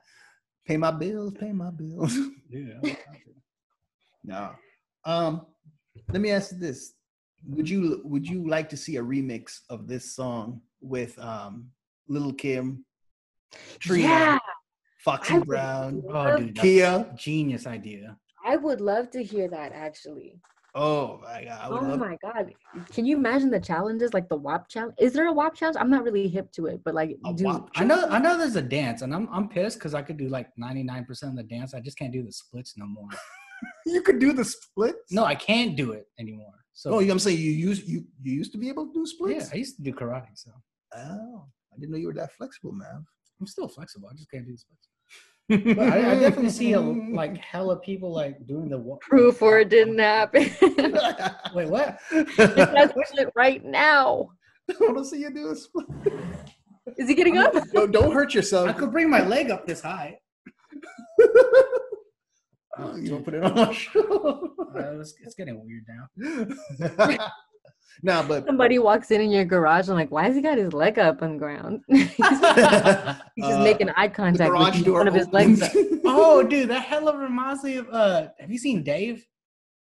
pay my bills, pay my bills. yeah. no. Um, let me ask you this. Would you would you like to see a remix of this song with um Lil' Kim, Trina, Yeah, Foxy I Brown, Oh, dude, Khia? genius idea. I would love to hear that actually. Oh my god, I would Oh love my god. Can you imagine the challenges like the WAP challenge? Is there a WAP challenge? I'm not really hip to it, but like do I know, I know. There's a dance, and I'm I'm pissed because I could do like 99 percent of the dance. I just can't do the splits no more. You could do the splits. No, I can't do it anymore. So Oh, you know what I'm saying you used you you used to be able to do splits. yeah. I used to do karate, so Oh, I didn't know you were that flexible, man. I'm still flexible. I just can't do the splits. But I, I definitely see a, like hella people like doing the wa- proof or it didn't happen? Wait, what? That's it right now. I want to see you do a split. Is he getting up? Don't, don't hurt yourself. I could bring my leg up this high. Oh, you want to put it on my show? Uh, it's, it's getting weird now. Nah, but Somebody walks in in your garage and like, why has he got his leg up on the ground? He's just Uh, making eye contact with garage you, one of his legs. Oh, dude, that hell hella reminds me of. uh Have you seen Dave?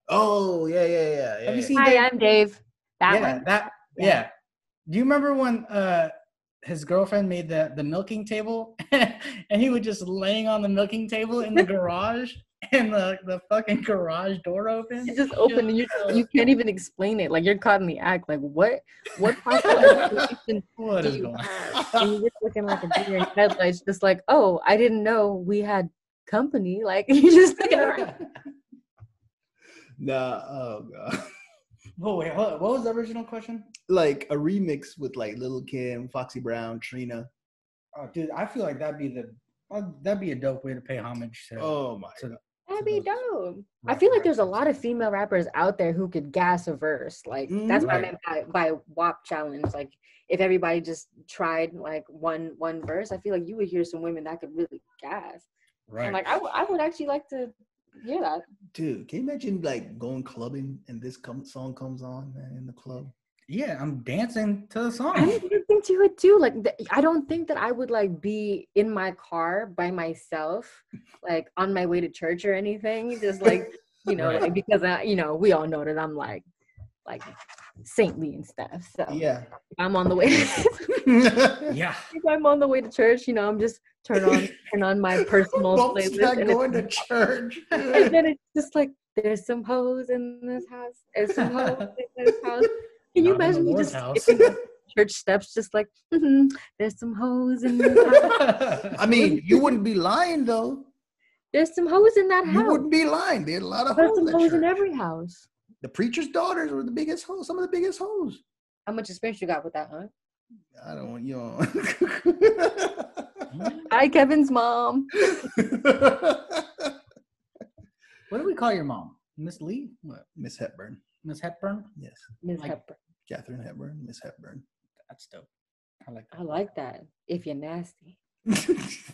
oh yeah, yeah, yeah. yeah. Have you seen Hi, Dave? I'm Dave. That yeah, one. that Yeah. yeah. Do you remember when uh his girlfriend made the the milking table and he was just laying on the milking table in the garage and the the fucking garage door opened? It's just open and you you can't even explain it. Like you're caught in the act. Like what what possible explanation What do is you going on? And you're just looking like a deer in headlights, just like, oh, I didn't know we had company. Like you just looking around. Nah, oh god. Oh wait, hold on. what was the original question? Like a remix with like Lil' Kim, Foxy Brown, Trina. Oh, dude, I feel like that'd be the uh, that'd be a dope way to pay homage to. Oh my. to the, That'd be dope. I feel like there's a lot of female rappers out there who could gas a verse. Like Mm, that's what I meant by, by WAP challenge. Like if everybody just tried like one one verse, I feel like you would hear some women that could really gas. right. And like I, w- I would actually like to hear that. Dude, can you imagine like going clubbing and this com- song comes on man, in the club? Yeah, I'm dancing to the I song. don't even think you would do like th- I don't think that I would like be in my car by myself, like on my way to church or anything. Just like you know, Right. like, because I, you know, we all know that I'm like like saintly and stuff. So Yeah. I'm on the way. yeah. if I'm on the way to church, you know, I'm just turn on turn on my personal Bumps playlist, not and, going to church. and then it's just like there's some hoes in this house. There's some hoes in this house. Can you Not in imagine me just skipping church steps, just like "Mhm, there's some hoes in this house. I mean, you wouldn't be lying though. There's some hoes in that house. You wouldn't be lying. There's a lot of There's hoes some at hoes in every house. The preacher's daughters were the biggest hoes. Some of the biggest hoes. How much experience you got with that, huh? I don't want you on. Hi, Kevin's mom. what do we call your mom? Miss Lee? What? Miss Hepburn. Miss Hepburn? Yes. Miss Like- Hepburn. Katharine Hepburn. Miss Hepburn. That's dope. I like that. I like that. If you're nasty. Hey,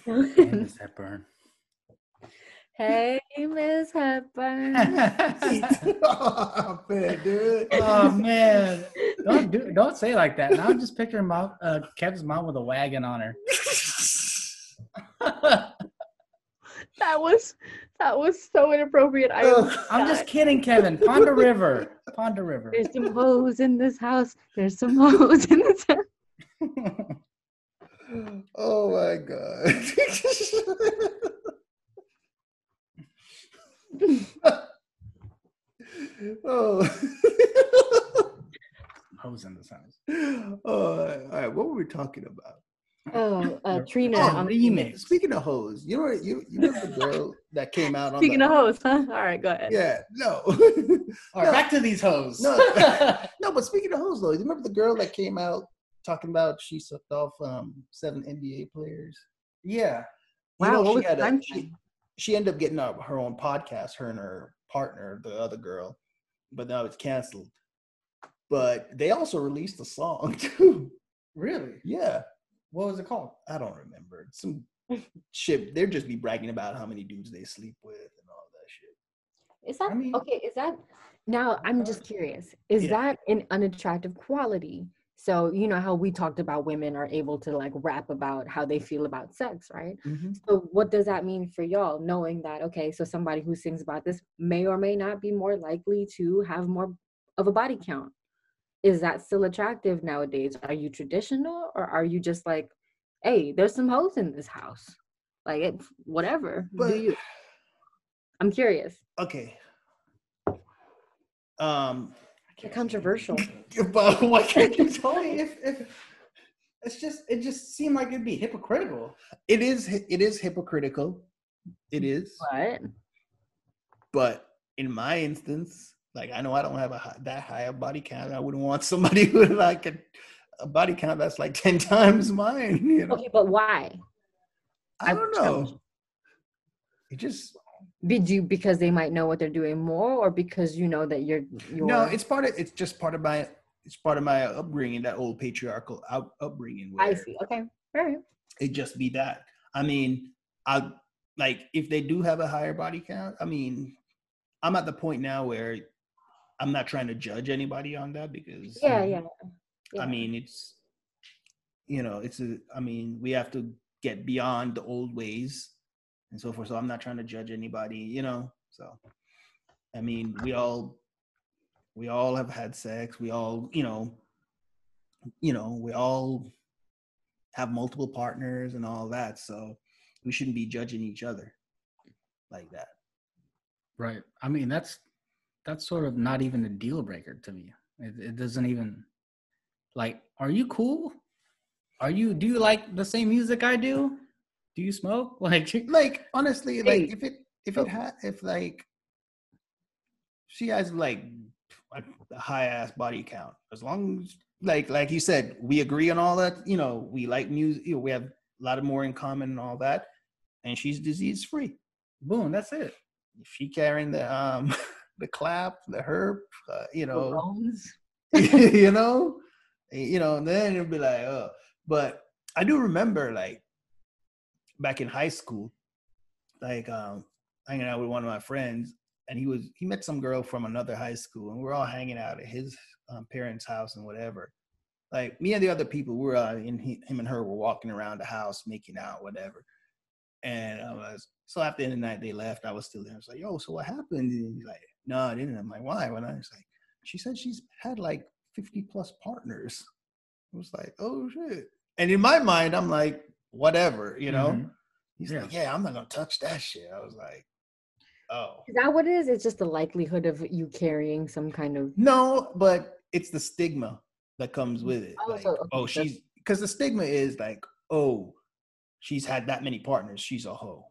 Miss Hepburn. hey, Miss Hepburn. oh, man, dude. oh man! Don't do don't say it like that. Now I'm just picturing mom, uh, Kevin's mom with a wagon on her. That that was that was so inappropriate. I Ugh. almost I'm just kidding, Kevin. Pon de River. Pon de River. There's some hoes in this house. There's some hoes in this house. Oh my god. oh. Hose in this house. oh, all right. What were we talking about? Oh, uh, Trina. Oh, on- remix. Speaking of hoes, you know you you know the girl that came out on Speaking the, of hoes, huh? All right, go ahead. yeah no All right, No. back to these hoes. No. no but speaking of hoes though you remember the girl that came out talking about she sucked off um seven NBA players yeah. You Wow, know, what she was the had a- time she, she ended up getting up her own podcast, her and her partner, the other girl, but now it's canceled. But they also released a song too. Really? Yeah, What was it called? I don't remember. Some shit. They're just be bragging about how many dudes they sleep with and all that shit. Is that I mean- okay? Is that now? I'm just curious. Is Yeah. that an unattractive quality? So you know how we talked about women are able to like rap about how they feel about sex, right? Mm-hmm. So what does that mean for y'all, knowing that okay, so somebody who sings about this may or may not be more likely to have more of a body count? Is that still attractive nowadays? Are you traditional or are you just like, hey, there's some hoes in this house? Like it, whatever. But- do you? I'm curious. Okay. Um, They're controversial. but what can't you tell Tell me me? if, if it's just it just seemed like it'd be hypocritical. It is. It is hypocritical. It is. What? But in my instance, like I know I don't have a high, that high a body count. I wouldn't want somebody with like a, a body count that's like ten times mine. You know, Okay, but why? I don't know. It just Did you because they might know what they're doing more, or because you know that you're you're no. It's part of. It's just part of my. It's part of my upbringing. That old patriarchal out, upbringing. I see. Okay. All right. It just be that. I mean, I like if they do have a higher body count. I mean, I'm at the point now where I'm not trying to judge anybody on that because Yeah, yeah. yeah. I mean, it's you know, it's a. I mean, we have to get beyond the old ways and so forth. So I'm not trying to judge anybody, you know. So, I mean, we all we all have had sex. We all, you know, you know, we all have multiple partners and all that. So we shouldn't be judging each other like that. Right. I mean, that's that's sort of not even a deal breaker to me. It, it doesn't even like. Are you cool? Are you? Do you like the same music I do? Do you smoke? Like, like honestly like if it if Oh. it had if like she has like a high ass body count as long as like like you said we agree on all that you know we like music you know, we have a lot of more in common and all that and she's disease free boom. That's it. if she carrying the um the clap the herb uh, you know. you know? You know and then it'd be like oh. But i do remember like back in high school like um hanging out with one of my friends and he was he met some girl from another high school and we are all hanging out at his um, parents house and whatever. Like me and the other people we were uh, in he, him and her were walking around the house making out whatever. And I was so after the end of the night they left. I was still there. I was like yo so what happened? And he's like no I didn't I'm like why when I was like she said she's had like 50 plus partners. I was like, oh shit. And in my mind, I'm like, whatever, you know? Mhm. He's Yeah. like, yeah, I'm not gonna touch that shit. I was like, oh. Is that what it is? It's just the likelihood of you carrying some kind of. No, but it's the stigma that comes with it. Oh, like, so- okay, oh, she's because the stigma is like, oh, she's had that many partners. She's a hoe.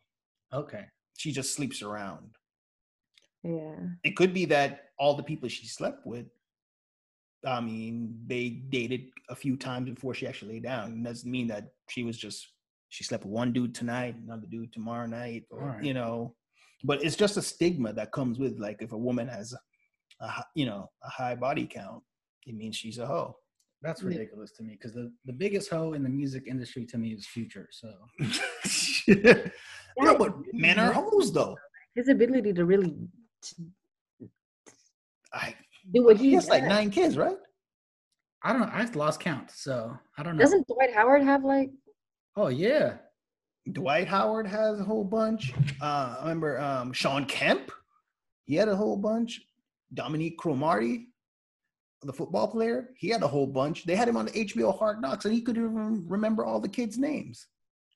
Okay. She just sleeps around. Yeah. It could be that all the people she slept with, I mean, they dated a few times before she actually lay down. It doesn't mean that she was just she slept with one dude tonight, another dude tomorrow night, or Alright. you know. But it's just a stigma that comes with like if a woman has a, a you know a high body count, it means she's a hoe. That's ridiculous to me because the, the biggest hoe in the music industry to me is Future. So no, but men are hoes though. His ability to really t- I do what he he has like nine kids, right? I don't know. I lost count. So I don't know. Doesn't Dwight Howard have like? oh yeah. Dwight Howard has a whole bunch. Uh, I remember um, Shawn Kemp. He had a whole bunch. Dominique Cromartie, the football player, he had a whole bunch. They had him on the HBO Hard Knocks, and he could even remember all the kids' names.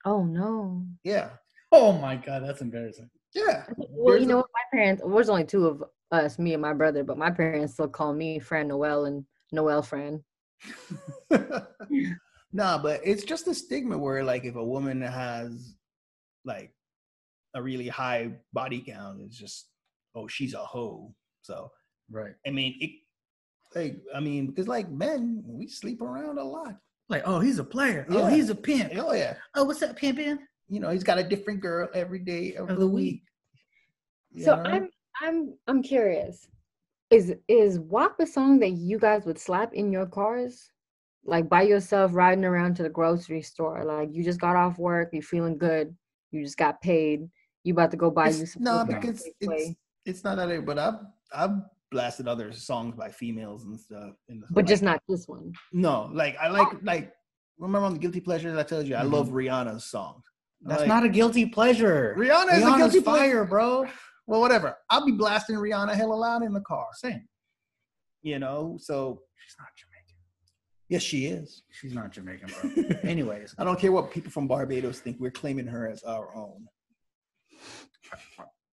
Oh no. Yeah, Oh my god, that's embarrassing. Yeah. Well, There's you know what? My parents. Well, there's only two of us, me and my brother, but my parents still call me Fran Noel and Noel Fran. nah, but it's just a stigma where, like, if a woman has like a really high body count, it's just oh, she's a hoe. So Right. I mean, it. Like, I mean, because like men, we sleep around a lot. Like, oh, he's a player. Oh, he's a pimp. Oh yeah, Oh, what's up, pimpin'? You know, he's got a different girl every day of, Of the week. week. you So know? I'm I'm I'm curious. Is is WAP a song that you guys would slap in your cars? Like by yourself riding around to the grocery store. Like you just got off work, you're feeling good, you just got paid, you about to go buy you It's- some no, because it's it's not that. But I've I've blasted other songs by females and stuff. And but just not this one. no. Like I like oh. like remember on the guilty pleasures I told you I mm-hmm. love Rihanna's songs. That's Like, not a guilty pleasure. Rihanna is a guilty fire, pleasure. bro. Well, whatever. I'll be blasting Rihanna hella loud in the car. Same. You know, so She's not Jamaican. yes, she is. She's not Jamaican, bro. Anyways, I don't care what people from Barbados think. We're claiming her as our own.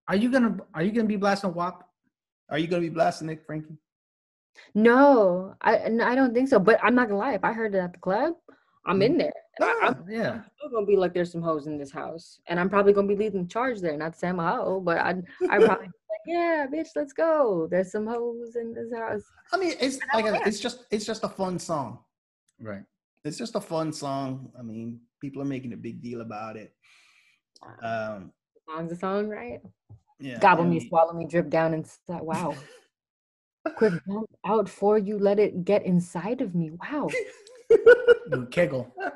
are you gonna are you gonna be blasting WAP? Are you gonna be blasting Nick Frankie? No, I I don't think so. But I'm not gonna lie, if I heard it at the club, I'm in there. I, I'm Yeah. still gonna be like there's some hoes in this house. And I'm probably gonna be leading charge there. Not I'm a hoe, but I I probably be like, yeah, bitch, let's go. There's some hoes in this house. I mean, it's like a, it's just it's just a fun song. Right. It's just a fun song. I mean, people are making a big deal about it. Um, Song's a song, right? yeah, Gobble me, swallow me, drip down inside. Wow. Quick out for you, let it get inside of me. Wow. Ooh, Kegel. Oh,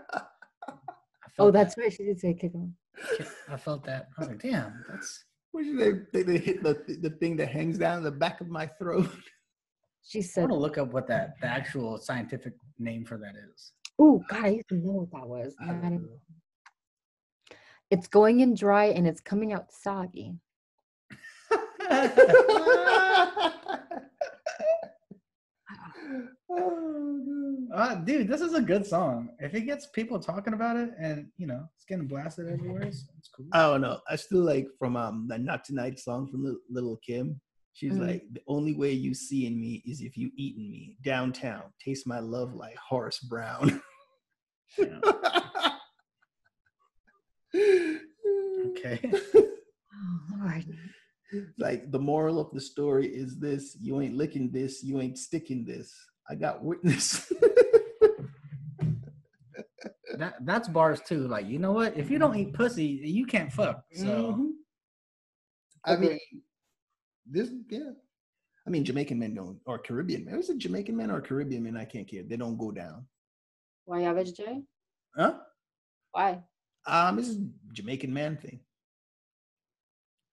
felt that's right. She did say kick on. that. I felt that. I was like, damn, that's What should they, they, they hit the the thing that hangs down the back of my throat? She said. I said, want to look up what that the actual scientific name for that is. Oh God, I used to know what that was. I don't don't- know. It's going in dry and it's coming out soggy. Ah. Ah. No. Uh, dude, this is a good song. If it gets people talking about it and you know it's getting blasted everywhere, it's, it's cool. I don't know. I still like from um the Not Tonight song from Lil- Little Kim. She's Mhm. like, the only way you see in me is if you eaten me downtown. Taste my love like Horace Brown. Yeah. Okay. Oh Lord. like the moral of the story is this: you ain't licking this, you ain't sticking this. I got witness. that that's bars too. Like, you know what? If you don't eat pussy, you can't fuck. So Mhm. I mean, this yeah. I mean, Jamaican men don't, or Caribbean men. Is it Jamaican men or Caribbean men? I can't care. They don't go down. Why you vegetarian? Huh? Why? Um, this is Jamaican man thing.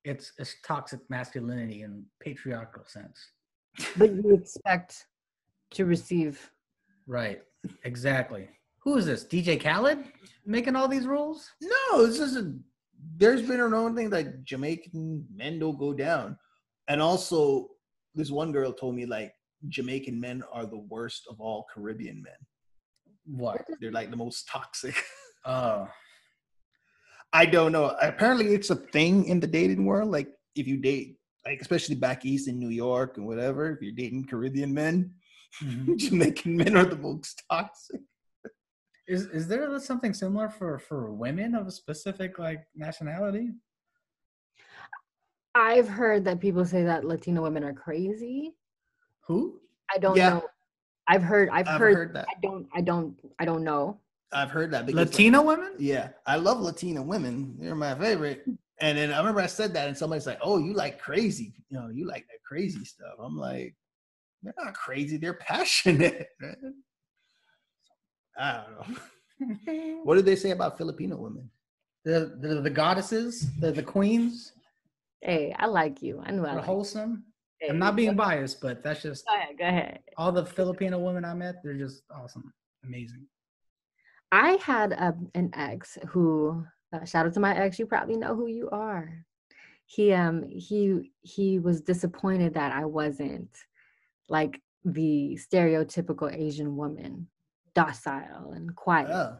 it's it's toxic masculinity in patriarchal sense. But you expect to receive. Right. Exactly. Who is this? DJ Khaled making all these rules? No, this isn't. There's been a own thing that Jamaican men don't go down, and also this one girl told me like Jamaican men are the worst of all Caribbean men. What? They're like the most toxic. Oh, I don't know. Apparently, it's a thing in the dating world. Like if you date, like especially back east in New York and whatever, if you're dating Caribbean men, Mhm. Jamaican men are the most toxic. Is is there something similar for for women of a specific like nationality? I've heard that people say that Latino women are crazy. Who? I don't Yeah. know. I've heard. I've, I've heard. heard that. I don't. I don't. I don't know. I've heard that. because, like, Latino women? Yeah, I love Latina women. They're my favorite. And then I remember I said that, and somebody's like, "Oh, you like crazy? You know, you like that crazy stuff." I'm like, "They're not crazy. They're passionate." man." I don't know. What did they say about Filipino women? The, the the goddesses, the the queens, Hey, I like you. I knew I like. wholesome. you. I'm not being biased, but that's just Go ahead. Go ahead. all the Filipino women I met. They're just awesome, amazing. I had a, an ex who Uh, shout out to my ex. You probably know who you are. He um he he was disappointed that I wasn't like the stereotypical Asian woman, docile and quiet. Oh.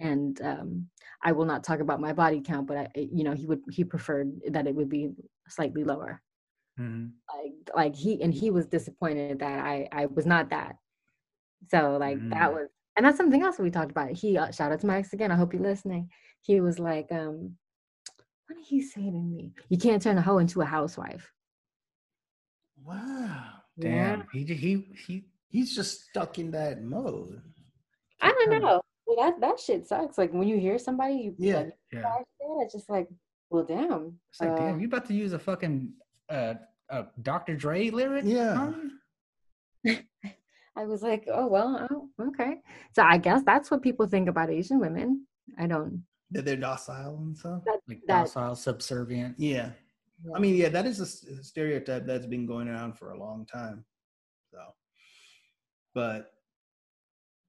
And um, I will not talk about my body count, but I, you know, he would he preferred that it would be slightly lower. Mhm. Like like he and he was disappointed that I I was not that. So like that Mm. was and that's something else we talked about. He uh, shout out to Max again. I hope you're listening. He was like, um, what did he say to me? You can't turn a hoe into a housewife. Wow. Yeah. Damn. He he he. He's just stuck in that mode. I don't know. Well, that that shit sucks. Like when you hear somebody, you Yeah. like, Yeah. "Gosh, it's just like, well, damn. It's like, uh, damn, you about to use a fucking uh, a Dr. Dre lyric? Yeah. huh? I was like, oh well, oh, okay. So I guess that's what people think about Asian women. I don't. That they're docile and stuff. Like That- docile, subservient. Yeah. Yeah. I mean, yeah, that is a stereotype that's been going around for a long time. So, but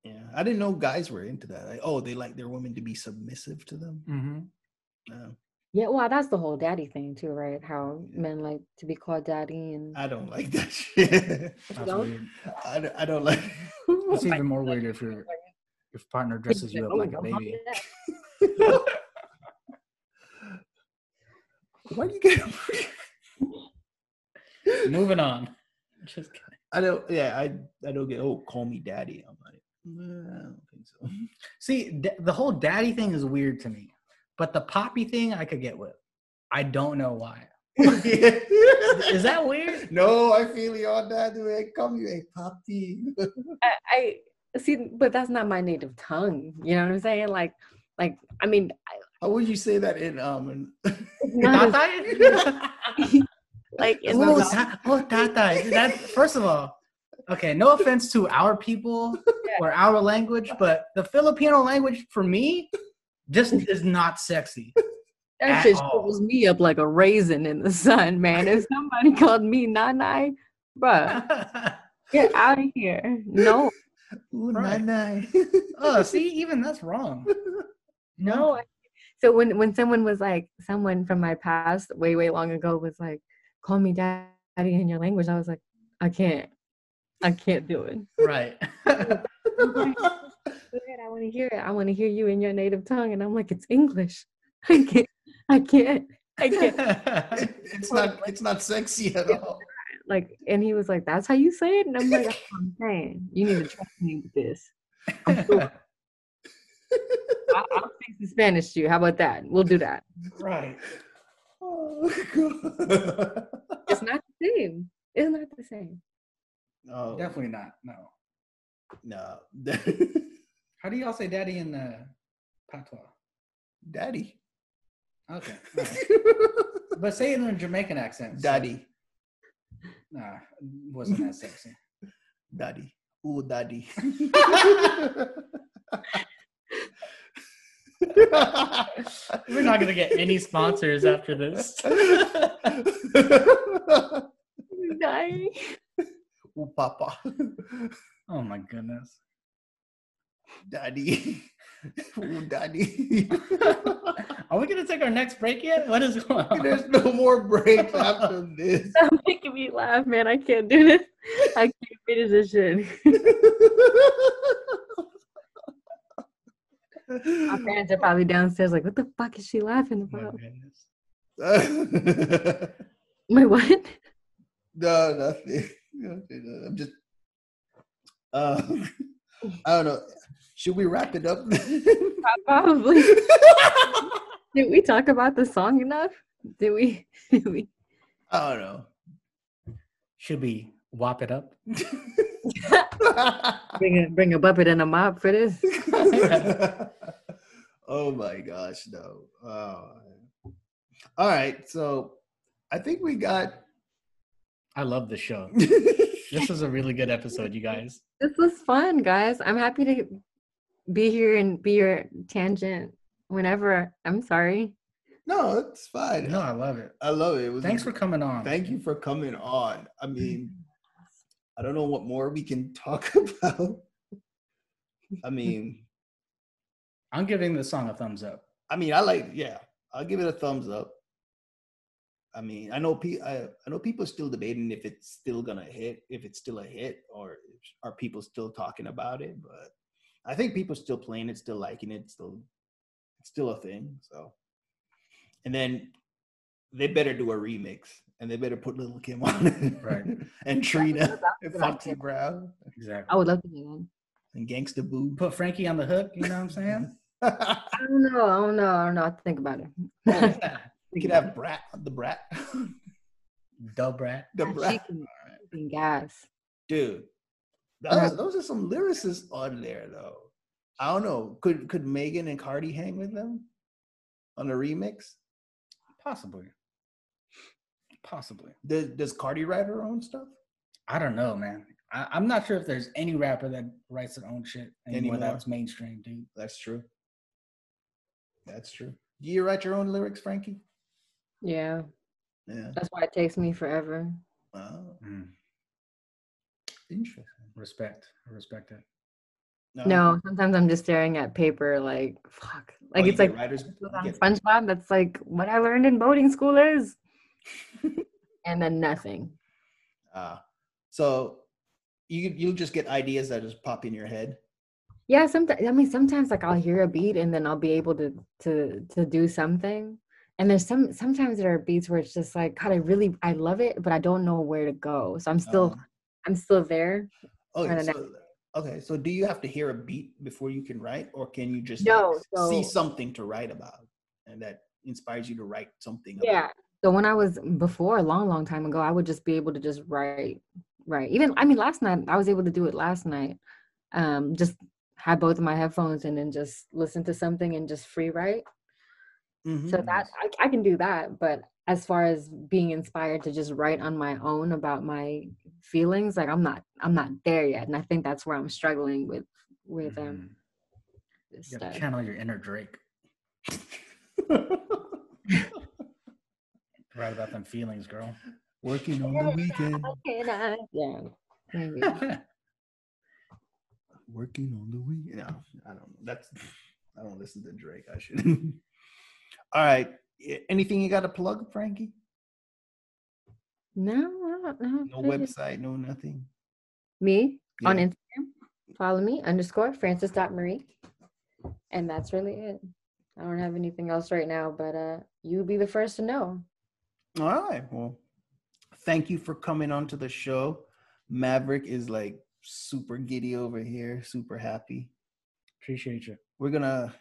yeah, I didn't know guys were into that. Like, oh, they like their women to be submissive to them. Mm-hmm. No, Yeah, well, that's the whole daddy thing too, right? How men like to be called daddy, and I don't like that shit. That's don't? weird. I, don't- I don't like. It's even more weird if your your partner dresses you up Oh, like a baby. Why do you get? Moving on. Just kidding. I don't. Yeah, I I don't get. Oh, call me daddy. I'm like, "Nah, I don't think so. See, d- the whole daddy thing is weird to me, but the poppy thing I could get with. I don't know why. Is that weird? No, I feel you on that. Dude. Come you, hey, papi. I, I see, but that's not my native tongue. You know what I'm saying? Like, like I mean, I- How would you say that in um? it's not as- Tata? Like It's in oh, the the- ta- oh, tata. That first of all, okay. No offense to our people or our language, but the Filipino language for me just is not sexy. that at shit all. shrivels me up like a raisin in the sun, man. If somebody called me Nanai, bruh, get out of here. No, Ooh, Right. nine, oh, see, even that's wrong. no. So when when someone was like, someone from my past, way way long ago, was like, call me daddy in your language, I was like, I can't, I can't do it. Right. I want to hear it. I want to hear you in your native tongue. And I'm like, it's English. I can't. I can't. I can't. It- it's not. It's not sexy at all. Like, and he was like, that's how you say it. And I'm like, I'm saying. You need to trust me with this. I- I'll speak the Spanish to you. How about that? We'll do that. right. Oh, God. It's not the same. It's not the same. oh, Definitely not. No. no, How do y'all say daddy in the patois? daddy, Okay. all right. But say it in a Jamaican accent. so- daddy, Nah, wasn't that sexy. daddy, ooh, daddy. We're not gonna get any sponsors after this. I'm dying. Ooh, papa, Oh my goodness. daddy, ooh, daddy. Are we gonna take our next break yet? What is going on? There's no more breaks after this. Stop making me laugh, man. I can't do this. I can't finish this shit. My parents are probably downstairs, like, what the fuck is she laughing Oh my about? Wait, what? no, nothing. I'm just. Uh, I don't know. Should we wrap it up? Probably. Did we talk about the song enough? Did we? Did we? I don't know. Should we whop it up? Bring a bring a bucket and a mop for this. oh my gosh, no. Oh. All right, so I think we got. I love the show. This was a really good episode, you guys. This was fun, guys. I'm happy to be here and be your tangent whenever. I'm sorry. no, it's fine. No, I love it. I love it. it was Thanks for coming on. Thank you for coming on. I mean, I don't know what more we can talk about. I mean, I'm giving the song a thumbs up. I mean, I like. Yeah, I'll give it a thumbs up. I mean, I know pe- I, I know people are still debating if it's still gonna hit, if it's still a hit, or are people still talking about it. But I think people still playing it, still liking it, still it's still a thing. So, and then they better do a remix, and they better put Lil' Kim on it, Right. and Trina That's and what I'm Foxy saying. Brown Exactly. I would love to hear that. and Gangsta Boo. Put Frankie on the hook. You know what I'm saying? I don't know. I don't know. I don't know. I have to think about it. we could have Brat, the Brat, Da Brat, the she Brat. can, she can gas. dude. Those, those are some lyricists on there, though. I don't know. Could could Megan and Cardi hang with them on a remix? Possibly. Possibly. Does Does Cardi write her own stuff? I don't know, man. I, I'm not sure if there's any rapper that writes their own shit anymore, Anymore. that's mainstream, dude. That's true. That's true. Do you write your own lyrics, Frankie? Yeah, Yeah. that's why it takes me forever. Oh, Mm, interesting. respect. I respect it. No, sometimes I'm just staring at paper like fuck. Oh, Like you it's like writers. on SpongeBob. That's like what I learned in boarding school is, and then nothing. Ah, so you you just get ideas that just pop in your head. Yeah, sometimes I mean sometimes like I'll hear a beat and then I'll be able to to to do something. And there's some sometimes there are beats where it's just like God, I really I love it, but I don't know where to go. So I'm still Um, I'm still there. Oh, Kinda so, okay. So, do you have to hear a beat before you can write, or can you just No, like, see something to write about, and that inspires you to write something? about? So when I was before a long, long time ago, I would just be able to just write, write. Even I mean, last night I was able to do it. Last night, um, just have both of my headphones and then just listen to something and just free write. Mhm. So that I, I can do that. But as far as being inspired to just write on my own about my feelings, like I'm not, I'm not there yet, and I think that's where I'm struggling with with um Mhm. You stuff. channel your inner Drake. Write about them feelings, girl. Working on the weekend. How can I- Yeah. maybe. Working on the weekend. No, I don't know. That's I don't listen to Drake. I should. All right. Anything you got to plug, Frankie? No, I don't know. No website, no nothing. Me on Instagram. Follow me underscore Francis dot Marie, and that's really it. I don't have anything else right now, but uh, you'll be the first to know. All right. Well, thank you for coming on to the show. Maverick is like super giddy over here, super happy. Appreciate you. We're gonna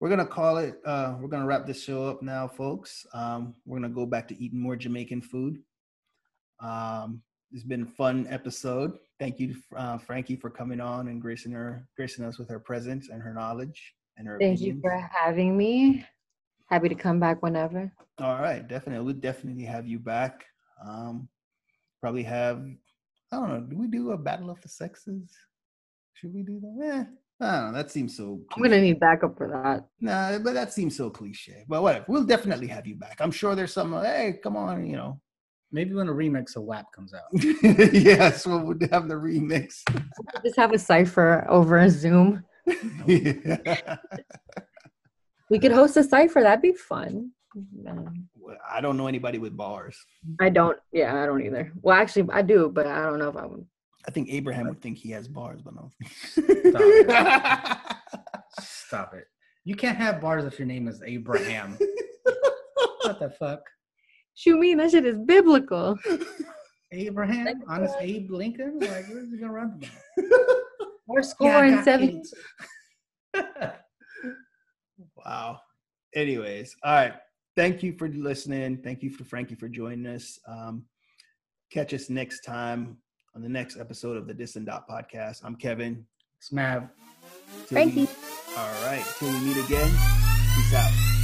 we're gonna call it. Uh, we're gonna wrap this show up now, folks. Um, we're gonna go back to eating more Jamaican food. Um, it's been a fun episode. Thank you, uh, Frankie, for coming on and gracing her, gracing us with her presence and her knowledge and her. Thank you for having me. Happy to come back whenever. All right, definitely. We'll definitely have you back. Um, probably have I don't know. Do we do a battle of the sexes? Should we do that? Eh, I don't know. That seems so. I'm gonna need backup for that. Nah, but that seems so cliche. But whatever. We'll definitely have you back. I'm sure there's some. Hey, come on, you know. Maybe when a remix of WAP comes out. yes, we'll we'll have the remix. Just have a cipher over a Zoom. Yeah. We could host a cipher. That'd be fun. Um, I don't know anybody with bars. I don't. Yeah, I don't either. Well, actually, I do, but I don't know if I would. I think Abraham would think he has bars, but no. Stop it. You can't have bars if your name is Abraham. what the fuck? Shoot me, that shit is biblical. Abraham? Honest Abe Lincoln? Like, where's he gonna run from? We're scoring got seven. AIDS. Wow. Anyways, all right. Thank you for listening. Thank you for Frankie for joining us. Um, catch us next time on the next episode of the Dis and Dot podcast. I'm Kevin. Smav. Till we- Frankie. all right. Till we meet again. Peace out.